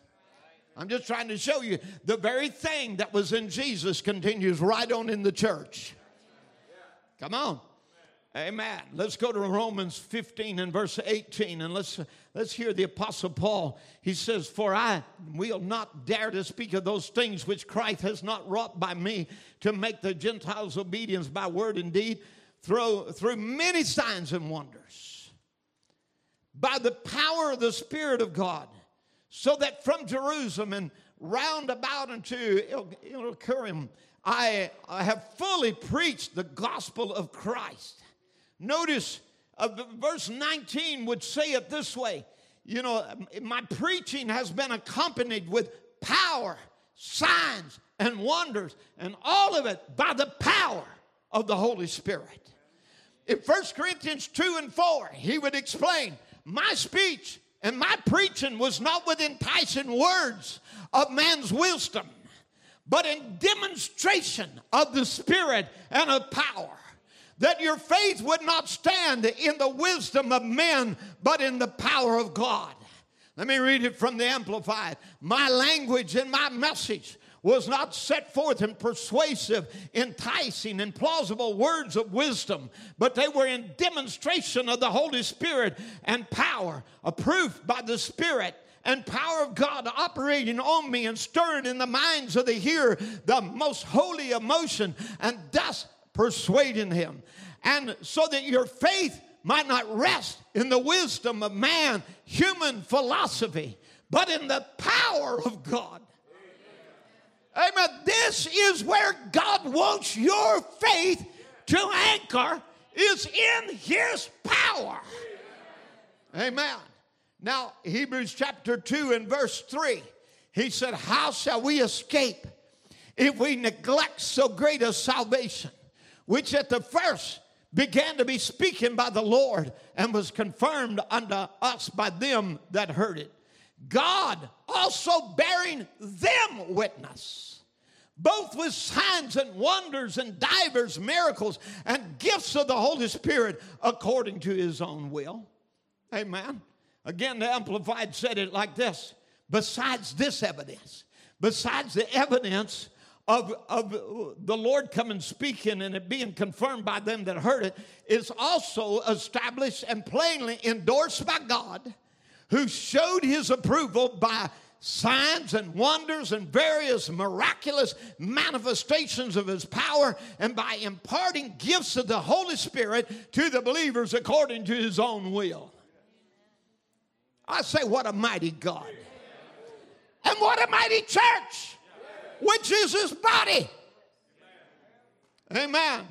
I'm just trying to show you the very thing that was in Jesus continues right on in the church. Come on. Amen. Let's go to Romans 15 and verse 18 and let's let's hear the apostle Paul. He says, "For I will not dare to speak of those things which Christ has not wrought by me to make the Gentiles obedience by word and deed through through many signs and wonders by the power of the spirit of God, so that from Jerusalem and round about unto Illyricum I, I have fully preached the gospel of Christ." Notice uh, verse 19 would say it this way you know, my preaching has been accompanied with power, signs, and wonders, and all of it by the power of the Holy Spirit. In 1 Corinthians 2 and 4, he would explain, My speech and my preaching was not with enticing words of man's wisdom, but in demonstration of the Spirit and of power that your faith would not stand in the wisdom of men, but in the power of God. Let me read it from the Amplified. My language and my message was not set forth in persuasive, enticing, and plausible words of wisdom, but they were in demonstration of the Holy Spirit and power, approved by the Spirit and power of God operating on me and stirring in the minds of the hearer the most holy emotion, and thus persuading him. And so that your faith might not rest in the wisdom of man, human philosophy, but in the power of God. Amen. This is where God wants your faith to anchor is in his power. Amen. Now, Hebrews chapter 2 and verse 3, he said, How shall we escape if we neglect so great a salvation? Which at the first began to be speaking by the Lord and was confirmed unto us by them that heard it. God also bearing them witness, both with signs and wonders and divers miracles and gifts of the Holy Spirit according to his own will. Amen. Again, the Amplified said it like this Besides this evidence, besides the evidence of, of the Lord coming speaking and it being confirmed by them that heard it is also established and plainly endorsed by God, who showed his approval by signs and wonders and various miraculous manifestations of his power and by imparting gifts of the Holy Spirit to the believers according to his own will. I say, what a mighty God. And what a mighty church, which is his body. Amen.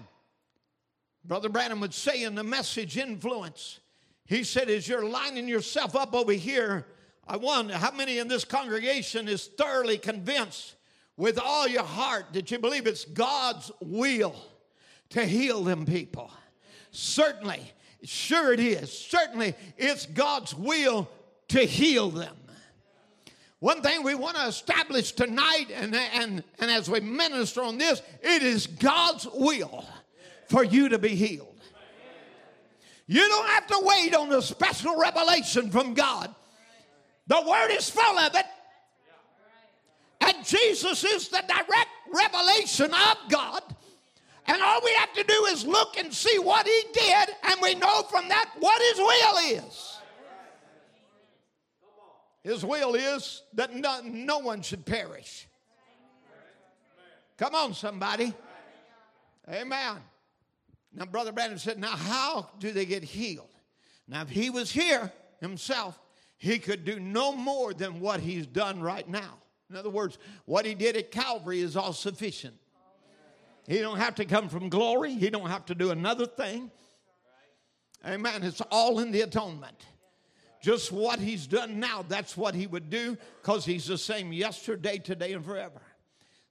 Brother Branham would say in the message influence, he said, as you're lining yourself up over here I wonder how many in this congregation is thoroughly convinced with all your heart that you believe it's God's will to heal them people. Certainly, sure it is. Certainly, it's God's will to heal them. One thing we want to establish tonight, and, and, and as we minister on this, it is God's will for you to be healed. You don't have to wait on a special revelation from God the Word is full of it. And Jesus is the direct revelation of God. And all we have to do is look and see what He did, and we know from that what His will is. His will is that no, no one should perish. Come on, somebody. Amen. Now, Brother Branham said, Now, how do they get healed? Now, if he was here himself, he could do no more than what he's done right now. In other words, what he did at Calvary is all sufficient. He don't have to come from glory. He don't have to do another thing. Amen. It's all in the atonement. Just what he's done now, that's what he would do because he's the same yesterday, today, and forever.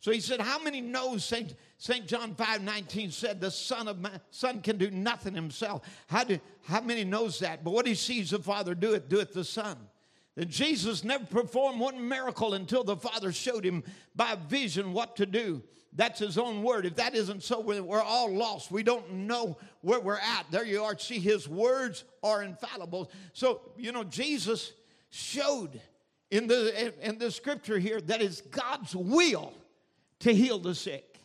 So he said, How many knows St. St. John 5 19 said the Son of Man, Son can do nothing himself. How, do, how many knows that? But what he sees the Father do it, do it the Son. That Jesus never performed one miracle until the Father showed him by vision what to do. That's his own word. If that isn't so, we're all lost. We don't know where we're at. There you are. See, his words are infallible. So, you know, Jesus showed in the in the scripture here that it's God's will to heal the sick.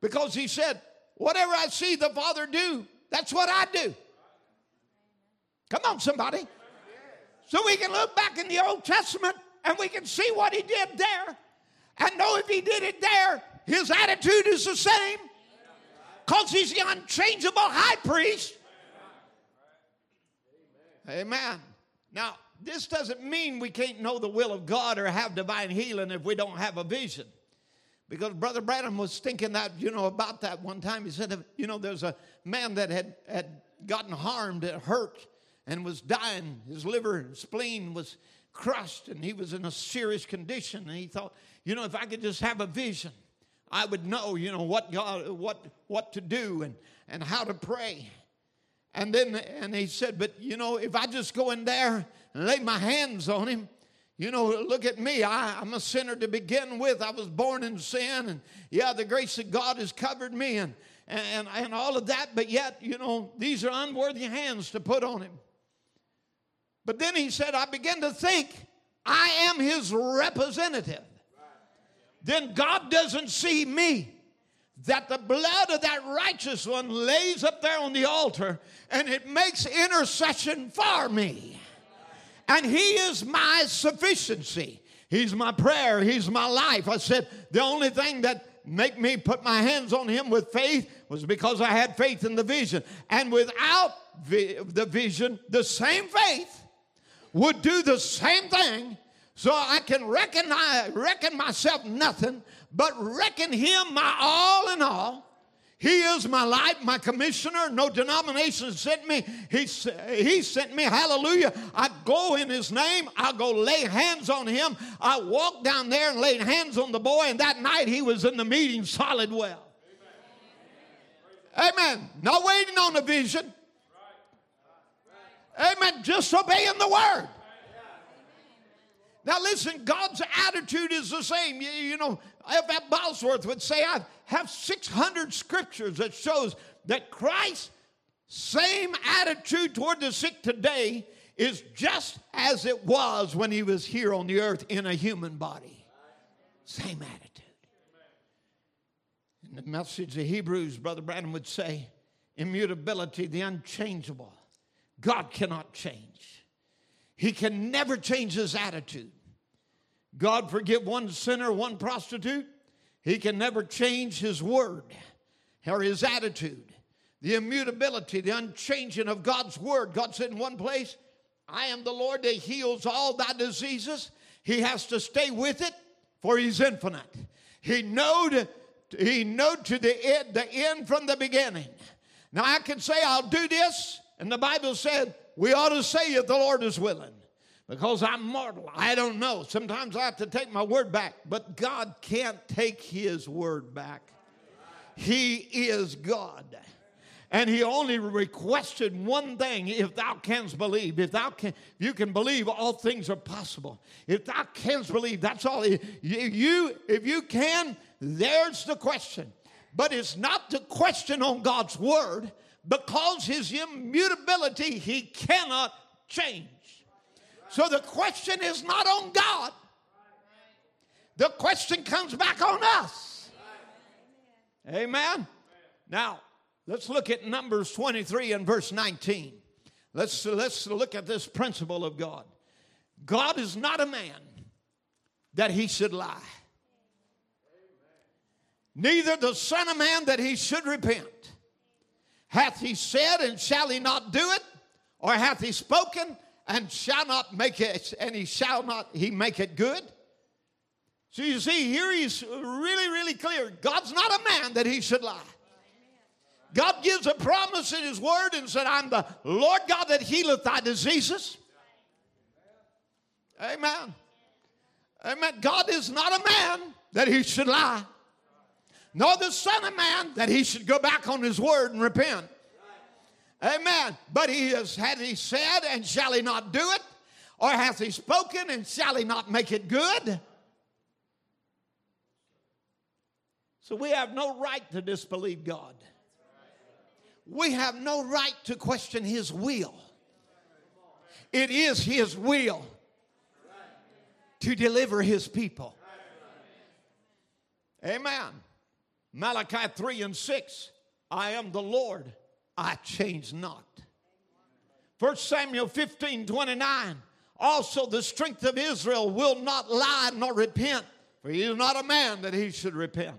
Because he said, Whatever I see the Father do, that's what I do. Come on, somebody. So we can look back in the Old Testament and we can see what he did there and know if he did it there, his attitude is the same because he's the unchangeable high priest. Amen. Now, this doesn't mean we can't know the will of God or have divine healing if we don't have a vision. Because Brother Branham was thinking that, you know, about that one time. He said, you know, there's a man that had, had gotten harmed, and hurt, and was dying. His liver and spleen was crushed, and he was in a serious condition. And he thought, you know, if I could just have a vision, I would know, you know, what God, what, what to do and, and how to pray. And then, and he said, but you know, if I just go in there and lay my hands on him, you know, look at me. I, I'm a sinner to begin with. I was born in sin, and yeah, the grace of God has covered me and, and, and all of that, but yet, you know, these are unworthy hands to put on him. But then he said, I begin to think I am his representative. Then God doesn't see me. That the blood of that righteous one lays up there on the altar and it makes intercession for me and He is my sufficiency. He's my prayer. He's my life. I said, the only thing that make me put my hands on him with faith was because I had faith in the vision. And without vi- the vision, the same faith would do the same thing. So I can reckon, I reckon myself nothing, but reckon him my all in all. He is my light, my commissioner. No denomination sent me. He, he sent me. Hallelujah. I go in his name. I go lay hands on him. I walked down there and laid hands on the boy, and that night he was in the meeting solid well. Amen. Amen. Not waiting on a vision. Amen. Just obeying the word. Now, listen, God's attitude is the same. You, you know, F.F. Bosworth would say, I have 600 scriptures that shows that Christ's same attitude toward the sick today is just as it was when he was here on the earth in a human body. Same attitude. In the message of Hebrews, Brother Branham would say, immutability, the unchangeable. God cannot change. He can never change his attitude. God forgive one sinner, one prostitute. He can never change his word or his attitude. The immutability, the unchanging of God's word. God said in one place, I am the Lord that heals all thy diseases. He has to stay with it, for he's infinite. He knowed, he knowed to the end, the end from the beginning. Now I can say I'll do this, and the Bible said we ought to say if the Lord is willing. Because I'm mortal. I don't know. Sometimes I have to take my word back, but God can't take his word back. He is God. And he only requested one thing if thou canst believe. If thou can, you can believe, all things are possible. If thou canst believe, that's all. If you, if you can, there's the question. But it's not the question on God's word because his immutability, he cannot change. So the question is not on God. The question comes back on us. Amen. Now, let's look at Numbers 23 and verse 19. Let's, let's look at this principle of God. God is not a man that he should lie, neither the Son of Man that he should repent. Hath he said, and shall he not do it? Or hath he spoken, and shall not make it, and he shall not he make it good? So you see, here he's really, really clear. God's not a man that he should lie. God gives a promise in his word and said, I'm the Lord God that healeth thy diseases. Amen. Amen. God is not a man that he should lie, nor the Son of Man that he should go back on his word and repent. Amen. But he has had he said, and shall he not do it? Or hath he spoken, and shall he not make it good? So we have no right to disbelieve God. We have no right to question his will. It is his will to deliver his people. Amen. Malachi 3 and 6 I am the Lord I change not. 1 Samuel 15 29. Also, the strength of Israel will not lie nor repent, for he is not a man that he should repent.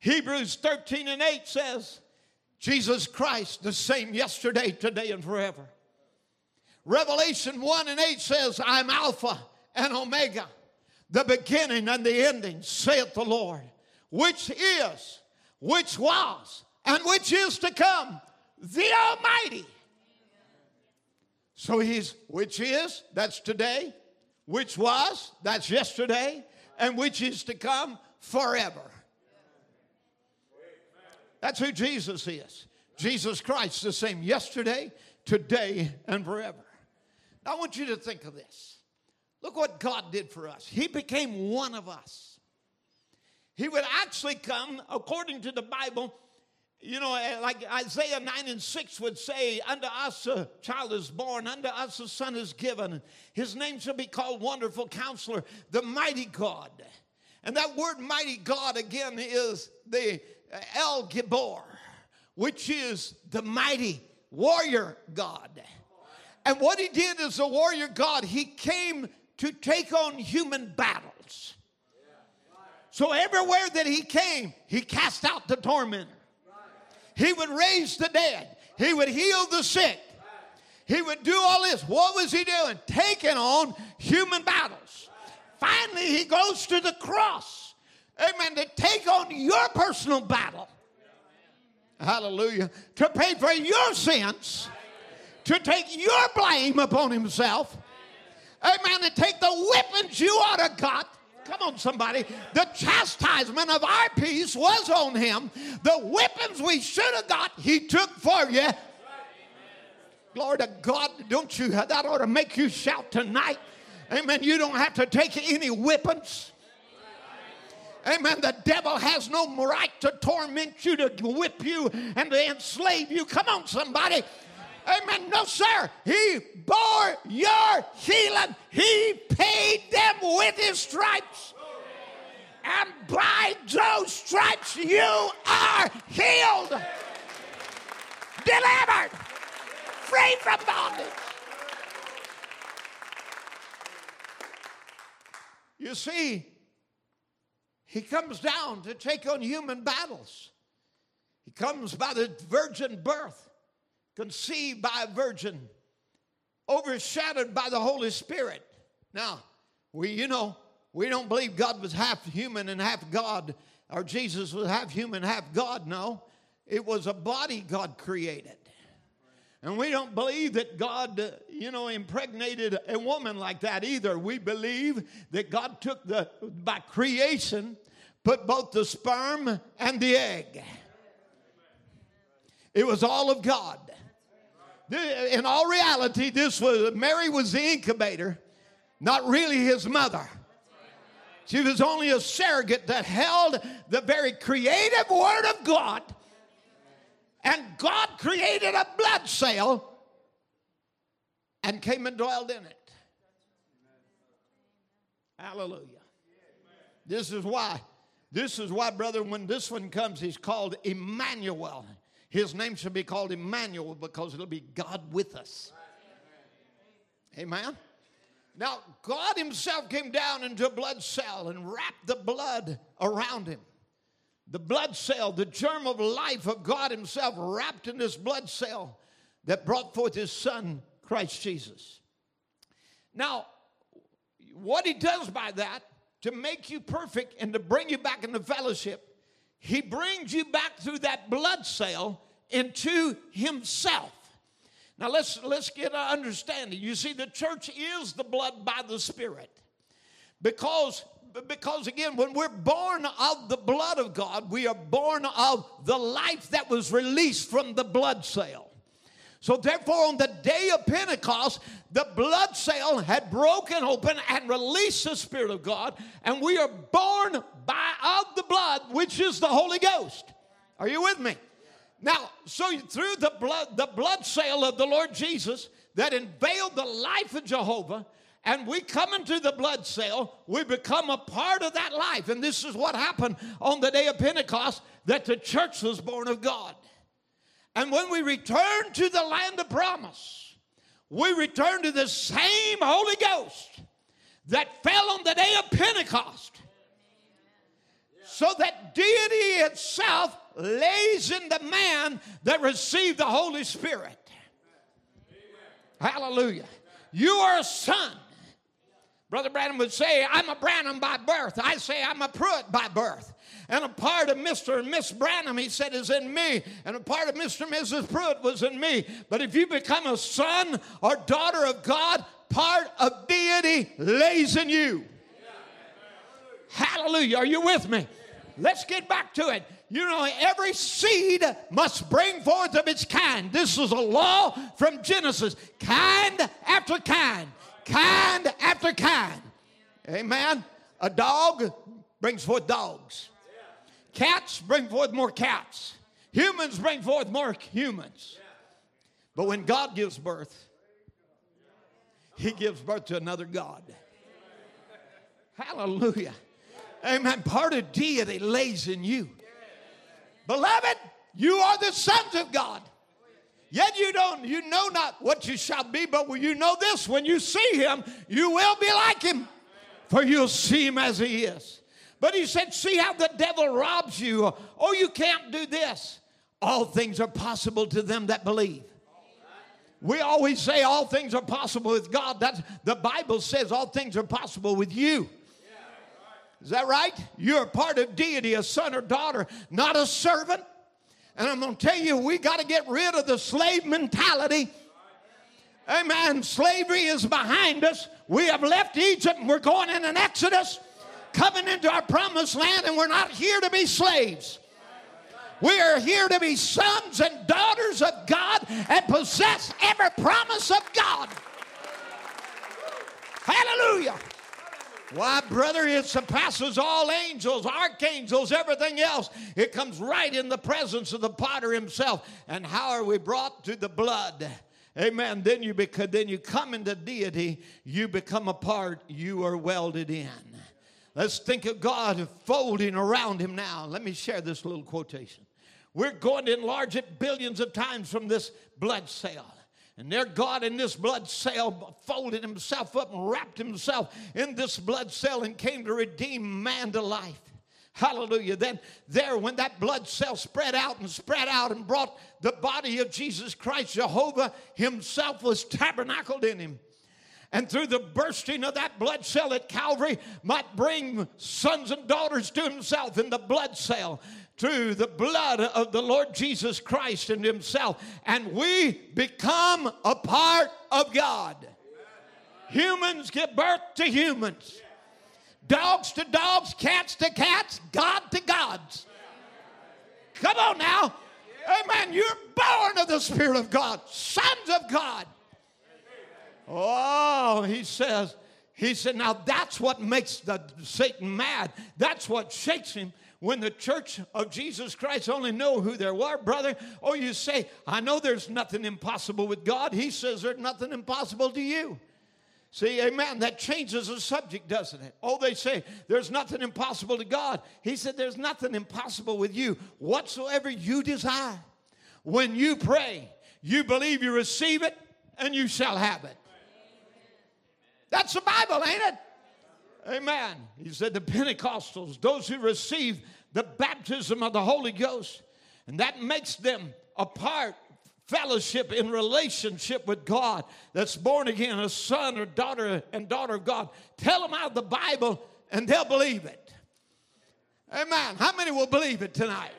Hebrews 13 and 8 says, Jesus Christ, the same yesterday, today, and forever. Revelation 1 and 8 says, I'm Alpha and Omega, the beginning and the ending, saith the Lord, which is, which was, and which is to come, the Almighty. So he's, which is, that's today, which was, that's yesterday, and which is to come forever. That's who Jesus is. Jesus Christ, the same yesterday, today, and forever. Now, I want you to think of this. Look what God did for us. He became one of us. He would actually come, according to the Bible, you know, eh, like Isaiah 9 and 6 would say, Unto us a child is born, unto us a son is given. His name shall be called Wonderful Counselor, the Mighty God. And that word mighty God again is the El Gibor, which is the mighty warrior God. And what he did as a warrior God, he came to take on human battles. So everywhere that he came, he cast out the tormentor. He would raise the dead. He would heal the sick. He would do all this. What was he doing? Taking on human battles. Finally, he goes to the cross. Amen. To take on your personal battle. Hallelujah. To pay for your sins. To take your blame upon himself. Amen. To take the weapons you ought to got Come on, somebody. The chastisement of our peace was on him. The weapons we should have got, he took for you. Glory to God. Don't you? That ought to make you shout tonight. Amen. You don't have to take any weapons. Amen. The devil has no right to torment you, to whip you, and to enslave you. Come on, somebody. Amen. No, sir. He bore your healing. He paid them with his stripes. And by those stripes you are healed, delivered, free from bondage. You see, he comes down to take on human battles. He comes by the virgin birth, conceived by a virgin, overshadowed by the Holy Spirit. Now, we, you know, we don't believe God was half human and half God, or Jesus was half human, half God. No, it was a body God created. And we don't believe that God, uh, you know, impregnated a woman like that either. We believe that God took the, by creation, put both the sperm and the egg. It was all of God. In all reality, this was Mary was the incubator, not really his mother. She was only a surrogate that held the very creative word of God. And God created a blood cell and came and dwelled in it. Hallelujah. This is why, this is why, brother, when this one comes, he's called Emmanuel. His name should be called Emmanuel because it'll be God with us. Amen. Now, God Himself came down into a blood cell and wrapped the blood around Him. The blood cell, the germ of life of God Himself, wrapped in this blood cell that brought forth His Son, Christ Jesus. Now, what He does by that, to make you perfect and to bring you back into fellowship, he brings you back through that blood cell into himself. Now let's let's get an understanding. You see, the church is the blood by the Spirit. Because because again, when we're born of the blood of God, we are born of the life that was released from the blood cell. So, therefore, on the day of Pentecost, the blood cell had broken open and released the Spirit of God, and we are born by of the blood, which is the Holy Ghost. Are you with me? Now, so through the blood, the blood cell of the Lord Jesus that unveiled the life of Jehovah, and we come into the blood cell, we become a part of that life. And this is what happened on the day of Pentecost that the church was born of God. And when we return to the land of promise, we return to the same Holy Ghost that fell on the day of Pentecost. So that deity itself lays in the man that received the Holy Spirit. Hallelujah. You are a son. Brother Branham would say, I'm a Branham by birth. I say, I'm a Pruitt by birth. And a part of Mr. and Miss Branham, he said, is in me. And a part of Mr. and Mrs. Pruitt was in me. But if you become a son or daughter of God, part of deity lays in you. Hallelujah. Are you with me? Let's get back to it. You know, every seed must bring forth of its kind. This is a law from Genesis. Kind after kind, kind after kind. Amen. A dog brings forth dogs. Cats bring forth more cats. Humans bring forth more humans. But when God gives birth, He gives birth to another God. Hallelujah. Amen. Part of deity lays in you. Beloved, you are the sons of God. Yet you don't, you know not what you shall be, but you know this when you see him, you will be like him, for you'll see him as he is. But he said, See how the devil robs you. Oh, you can't do this. All things are possible to them that believe. We always say all things are possible with God. That's the Bible says all things are possible with you. Is that right? You're a part of deity, a son or daughter, not a servant. And I'm going to tell you, we got to get rid of the slave mentality. Amen. Slavery is behind us. We have left Egypt and we're going in an exodus coming into our promised land, and we're not here to be slaves. We are here to be sons and daughters of God and possess every promise of God. Hallelujah. Why, brother, it surpasses all angels, archangels, everything else. It comes right in the presence of the potter himself. And how are we brought to the blood? Amen. Then you become, then you come into deity, you become a part, you are welded in. Let's think of God folding around him now. Let me share this little quotation. We're going to enlarge it billions of times from this blood cell. And their God in this blood cell folded himself up and wrapped himself in this blood cell and came to redeem man to life. Hallelujah. Then, there, when that blood cell spread out and spread out and brought the body of Jesus Christ, Jehovah Himself was tabernacled in Him. And through the bursting of that blood cell at Calvary, might bring sons and daughters to Himself in the blood cell through the blood of the Lord Jesus Christ and Himself. And we become a part of God. Humans give birth to humans dogs to dogs, cats to cats, God to gods. Come on now. Amen. You're born of the Spirit of God, sons of God. Oh, he says, he said, now that's what makes the Satan mad. That's what shakes him. When the church of Jesus Christ only know who they were, brother, or you say, I know there's nothing impossible with God. He says there's nothing impossible to you. See, amen. That changes the subject, doesn't it? Oh, they say there's nothing impossible to God. He said there's nothing impossible with you whatsoever you desire. When you pray, you believe you receive it and you shall have it. That's the Bible, ain't it? Amen. He said the Pentecostals, those who receive the baptism of the Holy Ghost, and that makes them a part fellowship in relationship with God that's born again, a son or daughter and daughter of God. Tell them out of the Bible and they'll believe it. Amen. How many will believe it tonight?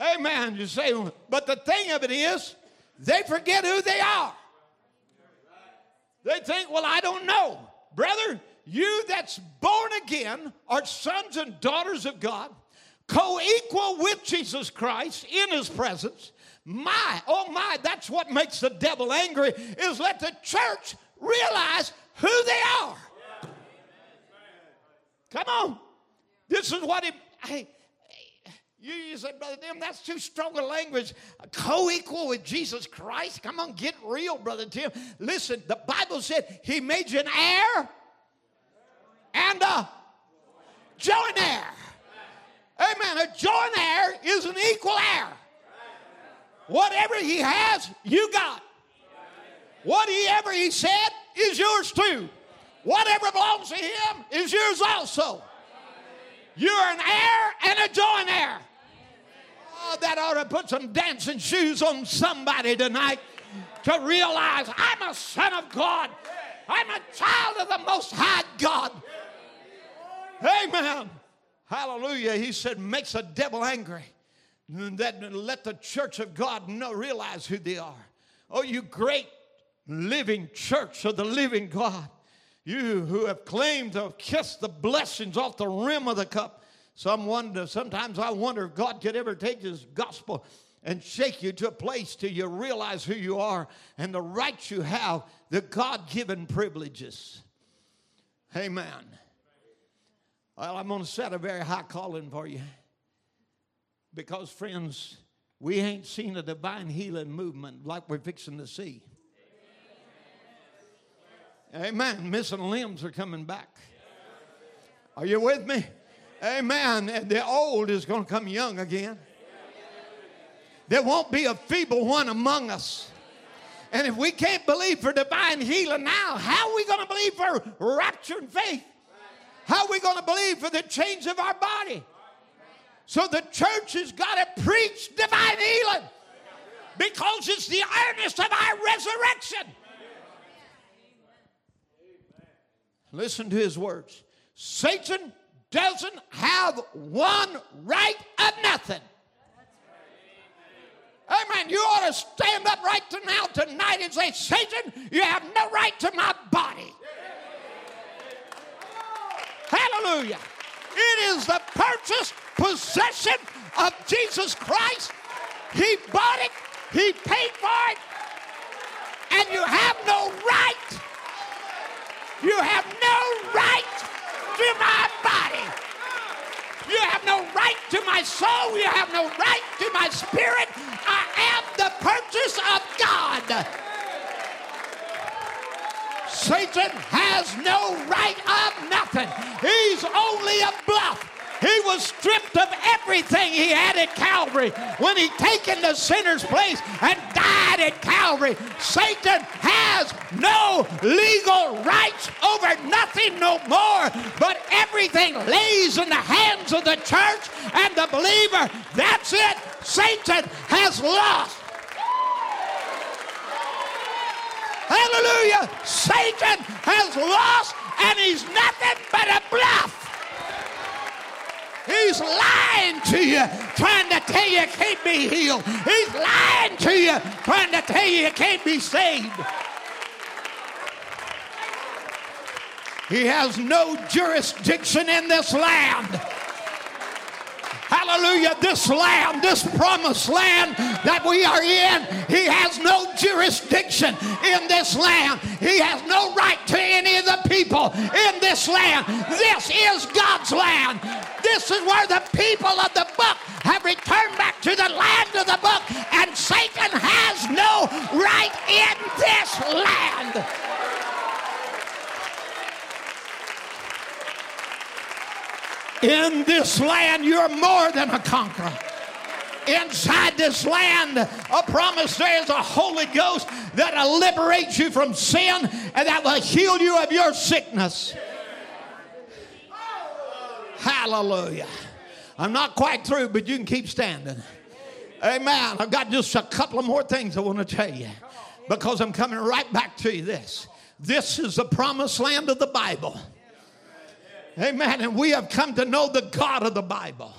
Amen. You say, but the thing of it is, they forget who they are. They think, well, I don't know. Brother, you that's born again are sons and daughters of God, co equal with Jesus Christ in his presence my, oh my, that's what makes the devil angry is let the church realize who they are. Come on. This is what he, hey, you, you say, Brother Tim, that's too strong a language. Co equal with Jesus Christ? Come on, get real, Brother Tim. Listen, the Bible said he made you an heir and a joint heir. Amen. A joint heir is an equal heir. Whatever he has, you got. Whatever he said is yours too. Whatever belongs to him is yours also. You're an heir and a joint heir. Oh, that ought to put some dancing shoes on somebody tonight to realize I'm a son of God. I'm a child of the Most High God. Amen. Hallelujah. He said, makes a devil angry that let the church of God know, realize who they are. Oh, you great living church of the living God. You who have claimed to have kissed the blessings off the rim of the cup. Some wonder, sometimes I wonder if God could ever take his gospel and shake you to a place till you realize who you are and the rights you have, the God given privileges. Amen. Well, I'm going to set a very high calling for you. Because, friends, we ain't seen a divine healing movement like we're fixing to see. Amen. Missing limbs are coming back. Are you with me? Amen. And the old is going to come young again. There won't be a feeble one among us. And if we can't believe for divine healing now, how are we going to believe for rapture and faith? How are we going to believe for the change of our body? So the church has got to preach divine healing because it's the earnest of our resurrection. Listen to his words. Satan doesn't have one right of nothing. Amen. You ought to stand up right to now tonight and say, Satan, you have no right to my body. Hallelujah. It is the purchased possession of Jesus Christ. He bought it, He paid for it, and you have no right. You have no right to my body. You have no right to my soul. You have no right to my spirit. I am the purchase of God. Satan has no right of nothing. He's only a bluff. He was stripped of everything he had at Calvary when he taken the sinner's place and died at Calvary. Satan has no legal rights over nothing no more, but everything lays in the hands of the church and the believer. That's it. Satan has lost. Hallelujah. Satan has lost and he's nothing but a bluff. He's lying to you, trying to tell you you can't be healed. He's lying to you, trying to tell you you can't be saved. He has no jurisdiction in this land. Hallelujah. This land, this promised land that we are in, he has no jurisdiction in this land. He has no right to any of the people in this land. This is God's land. This is where the people of the book have returned back to the land of the book, and Satan has no right in this land. In this land, you're more than a conqueror. Inside this land, a promise there is a Holy Ghost that'll liberate you from sin and that will heal you of your sickness. Hallelujah. I'm not quite through, but you can keep standing. Amen. I've got just a couple of more things I want to tell you because I'm coming right back to you this. This is the promised land of the Bible. Amen. And we have come to know the God of the Bible.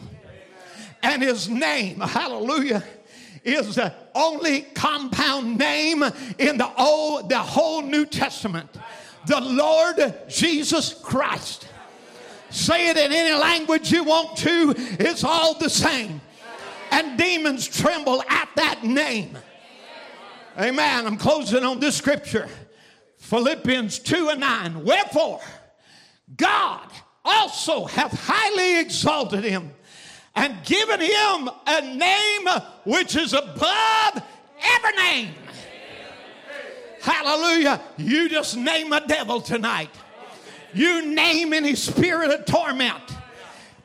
And his name, hallelujah, is the only compound name in the old, the whole New Testament. The Lord Jesus Christ. Say it in any language you want to, it's all the same. And demons tremble at that name. Amen. I'm closing on this scripture Philippians 2 and 9. Wherefore, God also hath highly exalted him and given him a name which is above every name. Hallelujah. You just name a devil tonight. You name any spirit of torment.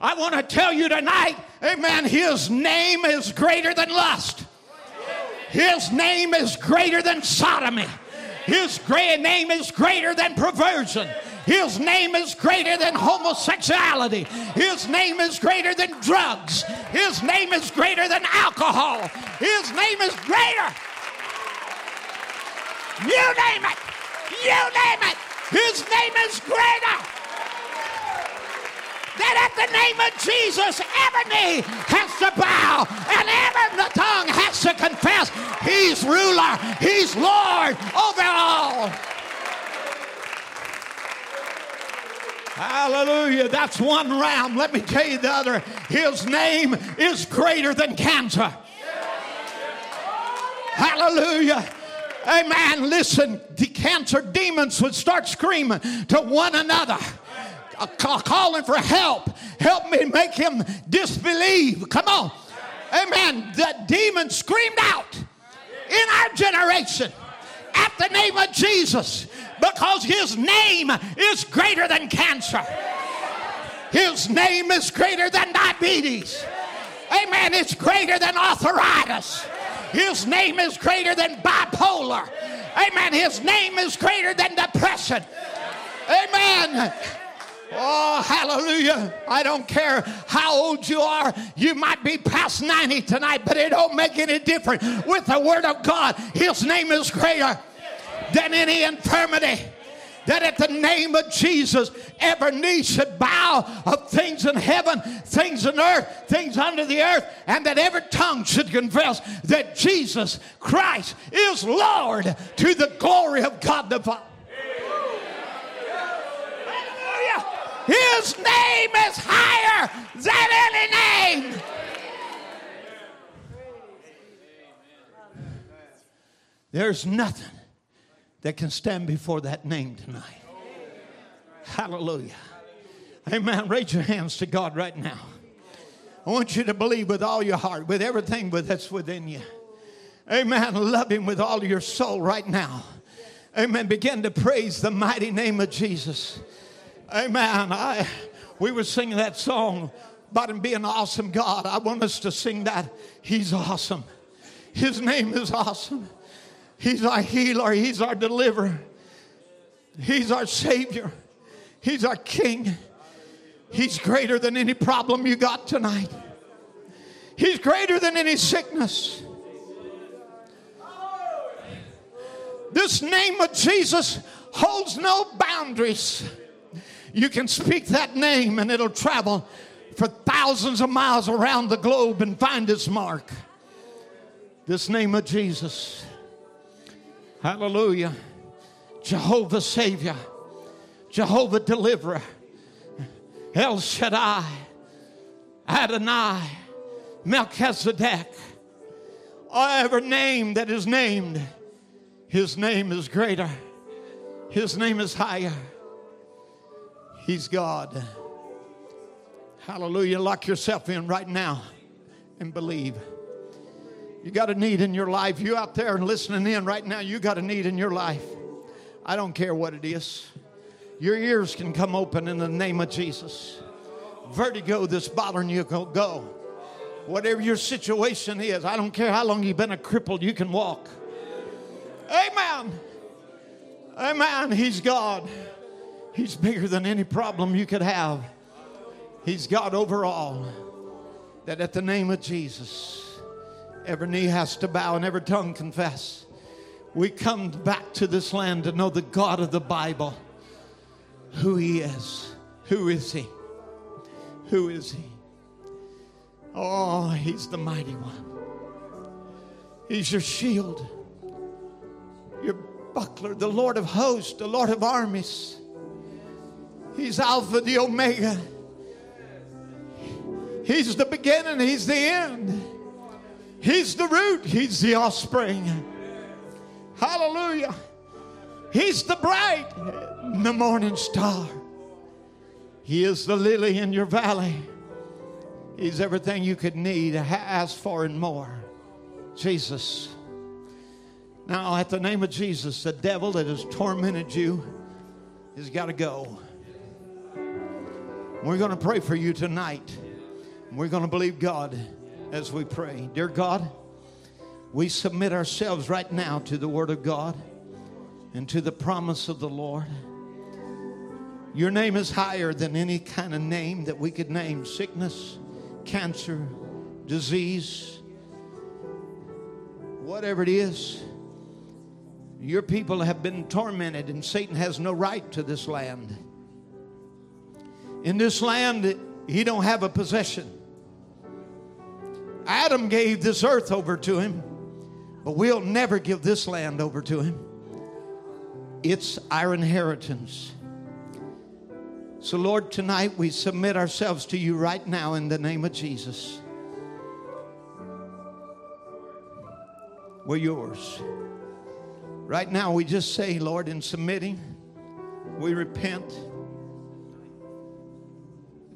I want to tell you tonight, amen, his name is greater than lust. His name is greater than sodomy. His name is greater than perversion. His name is greater than homosexuality. His name is greater than drugs. His name is greater than alcohol. His name is greater. You name it. You name it. His name is greater. That at the name of Jesus, every knee has to bow and every tongue has to confess He's ruler, He's Lord over all. Hallelujah. That's one realm. Let me tell you the other. His name is greater than cancer. Hallelujah. Amen. Listen, the cancer demons would start screaming to one another, uh, calling for help. Help me make him disbelieve. Come on. Amen. The demon screamed out in our generation at the name of Jesus because his name is greater than cancer. His name is greater than diabetes. Amen. It's greater than arthritis. His name is greater than bipolar. Amen. His name is greater than depression. Amen. Oh, hallelujah. I don't care how old you are. You might be past 90 tonight, but it don't make any difference. With the Word of God, His name is greater than any infirmity. That at the name of Jesus, every knee should bow of things in heaven, things in earth, things under the earth, and that every tongue should confess that Jesus Christ is Lord to the glory of God the Father. Hallelujah. His name is higher than any name. There's nothing that can stand before that name tonight. Hallelujah. Amen. Raise your hands to God right now. I want you to believe with all your heart, with everything that's within you. Amen. Love Him with all your soul right now. Amen. Begin to praise the mighty name of Jesus. Amen. I, we were singing that song about him being an awesome God. I want us to sing that. He's awesome. His name is awesome. He's our healer. He's our deliverer. He's our Savior. He's our King. He's greater than any problem you got tonight. He's greater than any sickness. This name of Jesus holds no boundaries. You can speak that name and it'll travel for thousands of miles around the globe and find its mark. This name of Jesus. Hallelujah. Jehovah Savior, Jehovah Deliverer, El Shaddai, Adonai, Melchizedek, every name that is named, his name is greater, his name is higher. He's God. Hallelujah. Lock yourself in right now and believe. You got a need in your life. You out there and listening in right now, you got a need in your life. I don't care what it is. Your ears can come open in the name of Jesus. Vertigo that's bothering you, go. go. Whatever your situation is, I don't care how long you've been a cripple, you can walk. Amen. Amen. He's God. He's bigger than any problem you could have. He's God over all. That at the name of Jesus, every knee has to bow and every tongue confess. We come back to this land to know the God of the Bible, who He is. Who is He? Who is He? Oh, He's the mighty one. He's your shield, your buckler, the Lord of hosts, the Lord of armies. He's Alpha, the Omega. He's the beginning, He's the end. He's the root, He's the offspring. Hallelujah. He's the bright, the morning star. He is the lily in your valley. He's everything you could need, ask for, and more. Jesus. Now, at the name of Jesus, the devil that has tormented you has got to go. We're going to pray for you tonight. We're going to believe God as we pray. Dear God, we submit ourselves right now to the Word of God and to the promise of the Lord. Your name is higher than any kind of name that we could name sickness, cancer, disease, whatever it is. Your people have been tormented, and Satan has no right to this land. In this land, he don't have a possession. Adam gave this earth over to him, but we'll never give this land over to him. It's our inheritance. So, Lord, tonight we submit ourselves to you right now in the name of Jesus. We're yours. Right now, we just say, Lord, in submitting, we repent.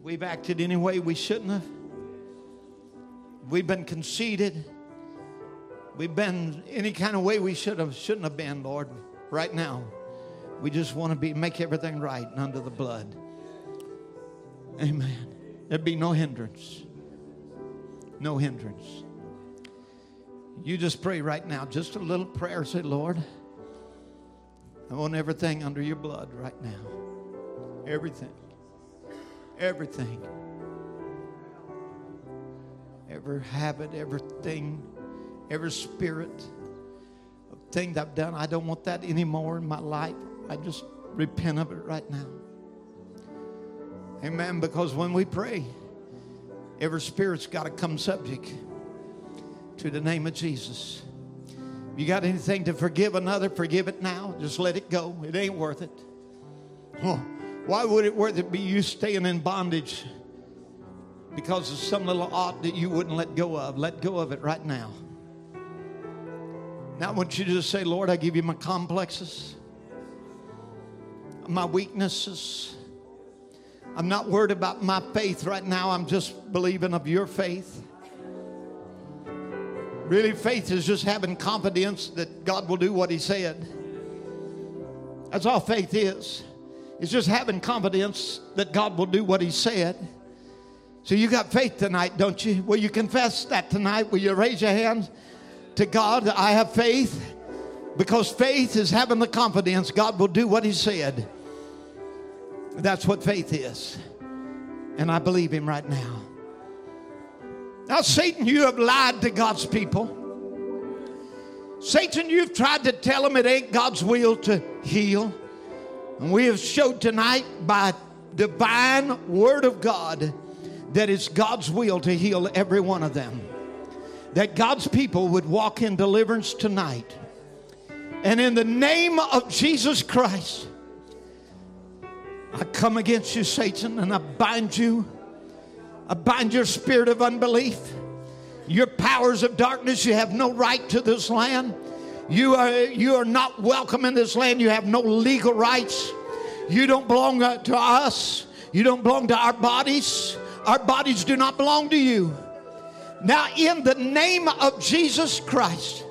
We've acted any way we shouldn't have. We've been conceited. We've been any kind of way we should have shouldn't have been, Lord. Right now, we just want to be make everything right and under the blood. Amen. There'd be no hindrance. No hindrance. You just pray right now, just a little prayer. Say, Lord, I want everything under your blood right now. Everything. Everything every habit, everything, every spirit thing that I've done. I don't want that anymore in my life. I just repent of it right now. Amen. Because when we pray, every spirit's got to come subject to the name of Jesus. You got anything to forgive another, forgive it now. Just let it go. It ain't worth it. Why would it worth it be you staying in bondage? Because of some little ought that you wouldn't let go of. Let go of it right now. Now, I want you to just say, Lord, I give you my complexes, my weaknesses. I'm not worried about my faith right now. I'm just believing of your faith. Really, faith is just having confidence that God will do what He said. That's all faith is. It's just having confidence that God will do what He said. So you got faith tonight, don't you? Will you confess that tonight? Will you raise your hand to God? I have faith. Because faith is having the confidence God will do what He said. That's what faith is. And I believe Him right now. Now, Satan, you have lied to God's people. Satan, you've tried to tell them it ain't God's will to heal. And we have showed tonight by divine word of God that it's God's will to heal every one of them. That God's people would walk in deliverance tonight. And in the name of Jesus Christ, I come against you, Satan, and I bind you. I bind your spirit of unbelief. Your powers of darkness, you have no right to this land. You are, you are not welcome in this land. You have no legal rights. You don't belong uh, to us. You don't belong to our bodies. Our bodies do not belong to you. Now, in the name of Jesus Christ,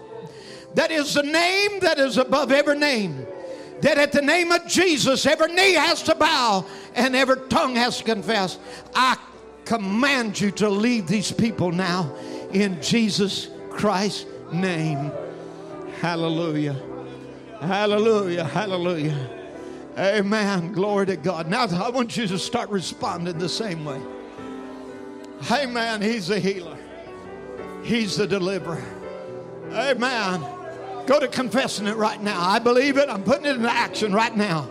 that is the name that is above every name, that at the name of Jesus, every knee has to bow and every tongue has to confess. I command you to leave these people now in Jesus Christ's name. Hallelujah. Hallelujah. Hallelujah. Amen. Glory to God. Now I want you to start responding the same way. Amen. He's the healer. He's the deliverer. Amen. Go to confessing it right now. I believe it. I'm putting it into action right now.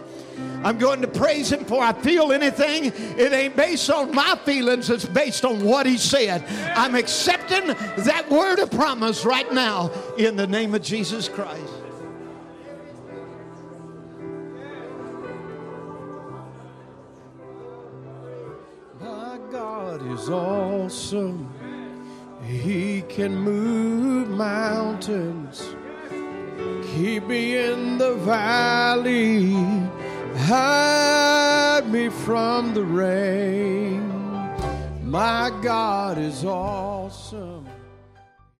I'm going to praise him for I feel anything. It ain't based on my feelings, it's based on what he said. I'm accepting that word of promise right now in the name of Jesus Christ. God is awesome. He can move mountains. Keep me in the valley hide me from the rain. My God is awesome.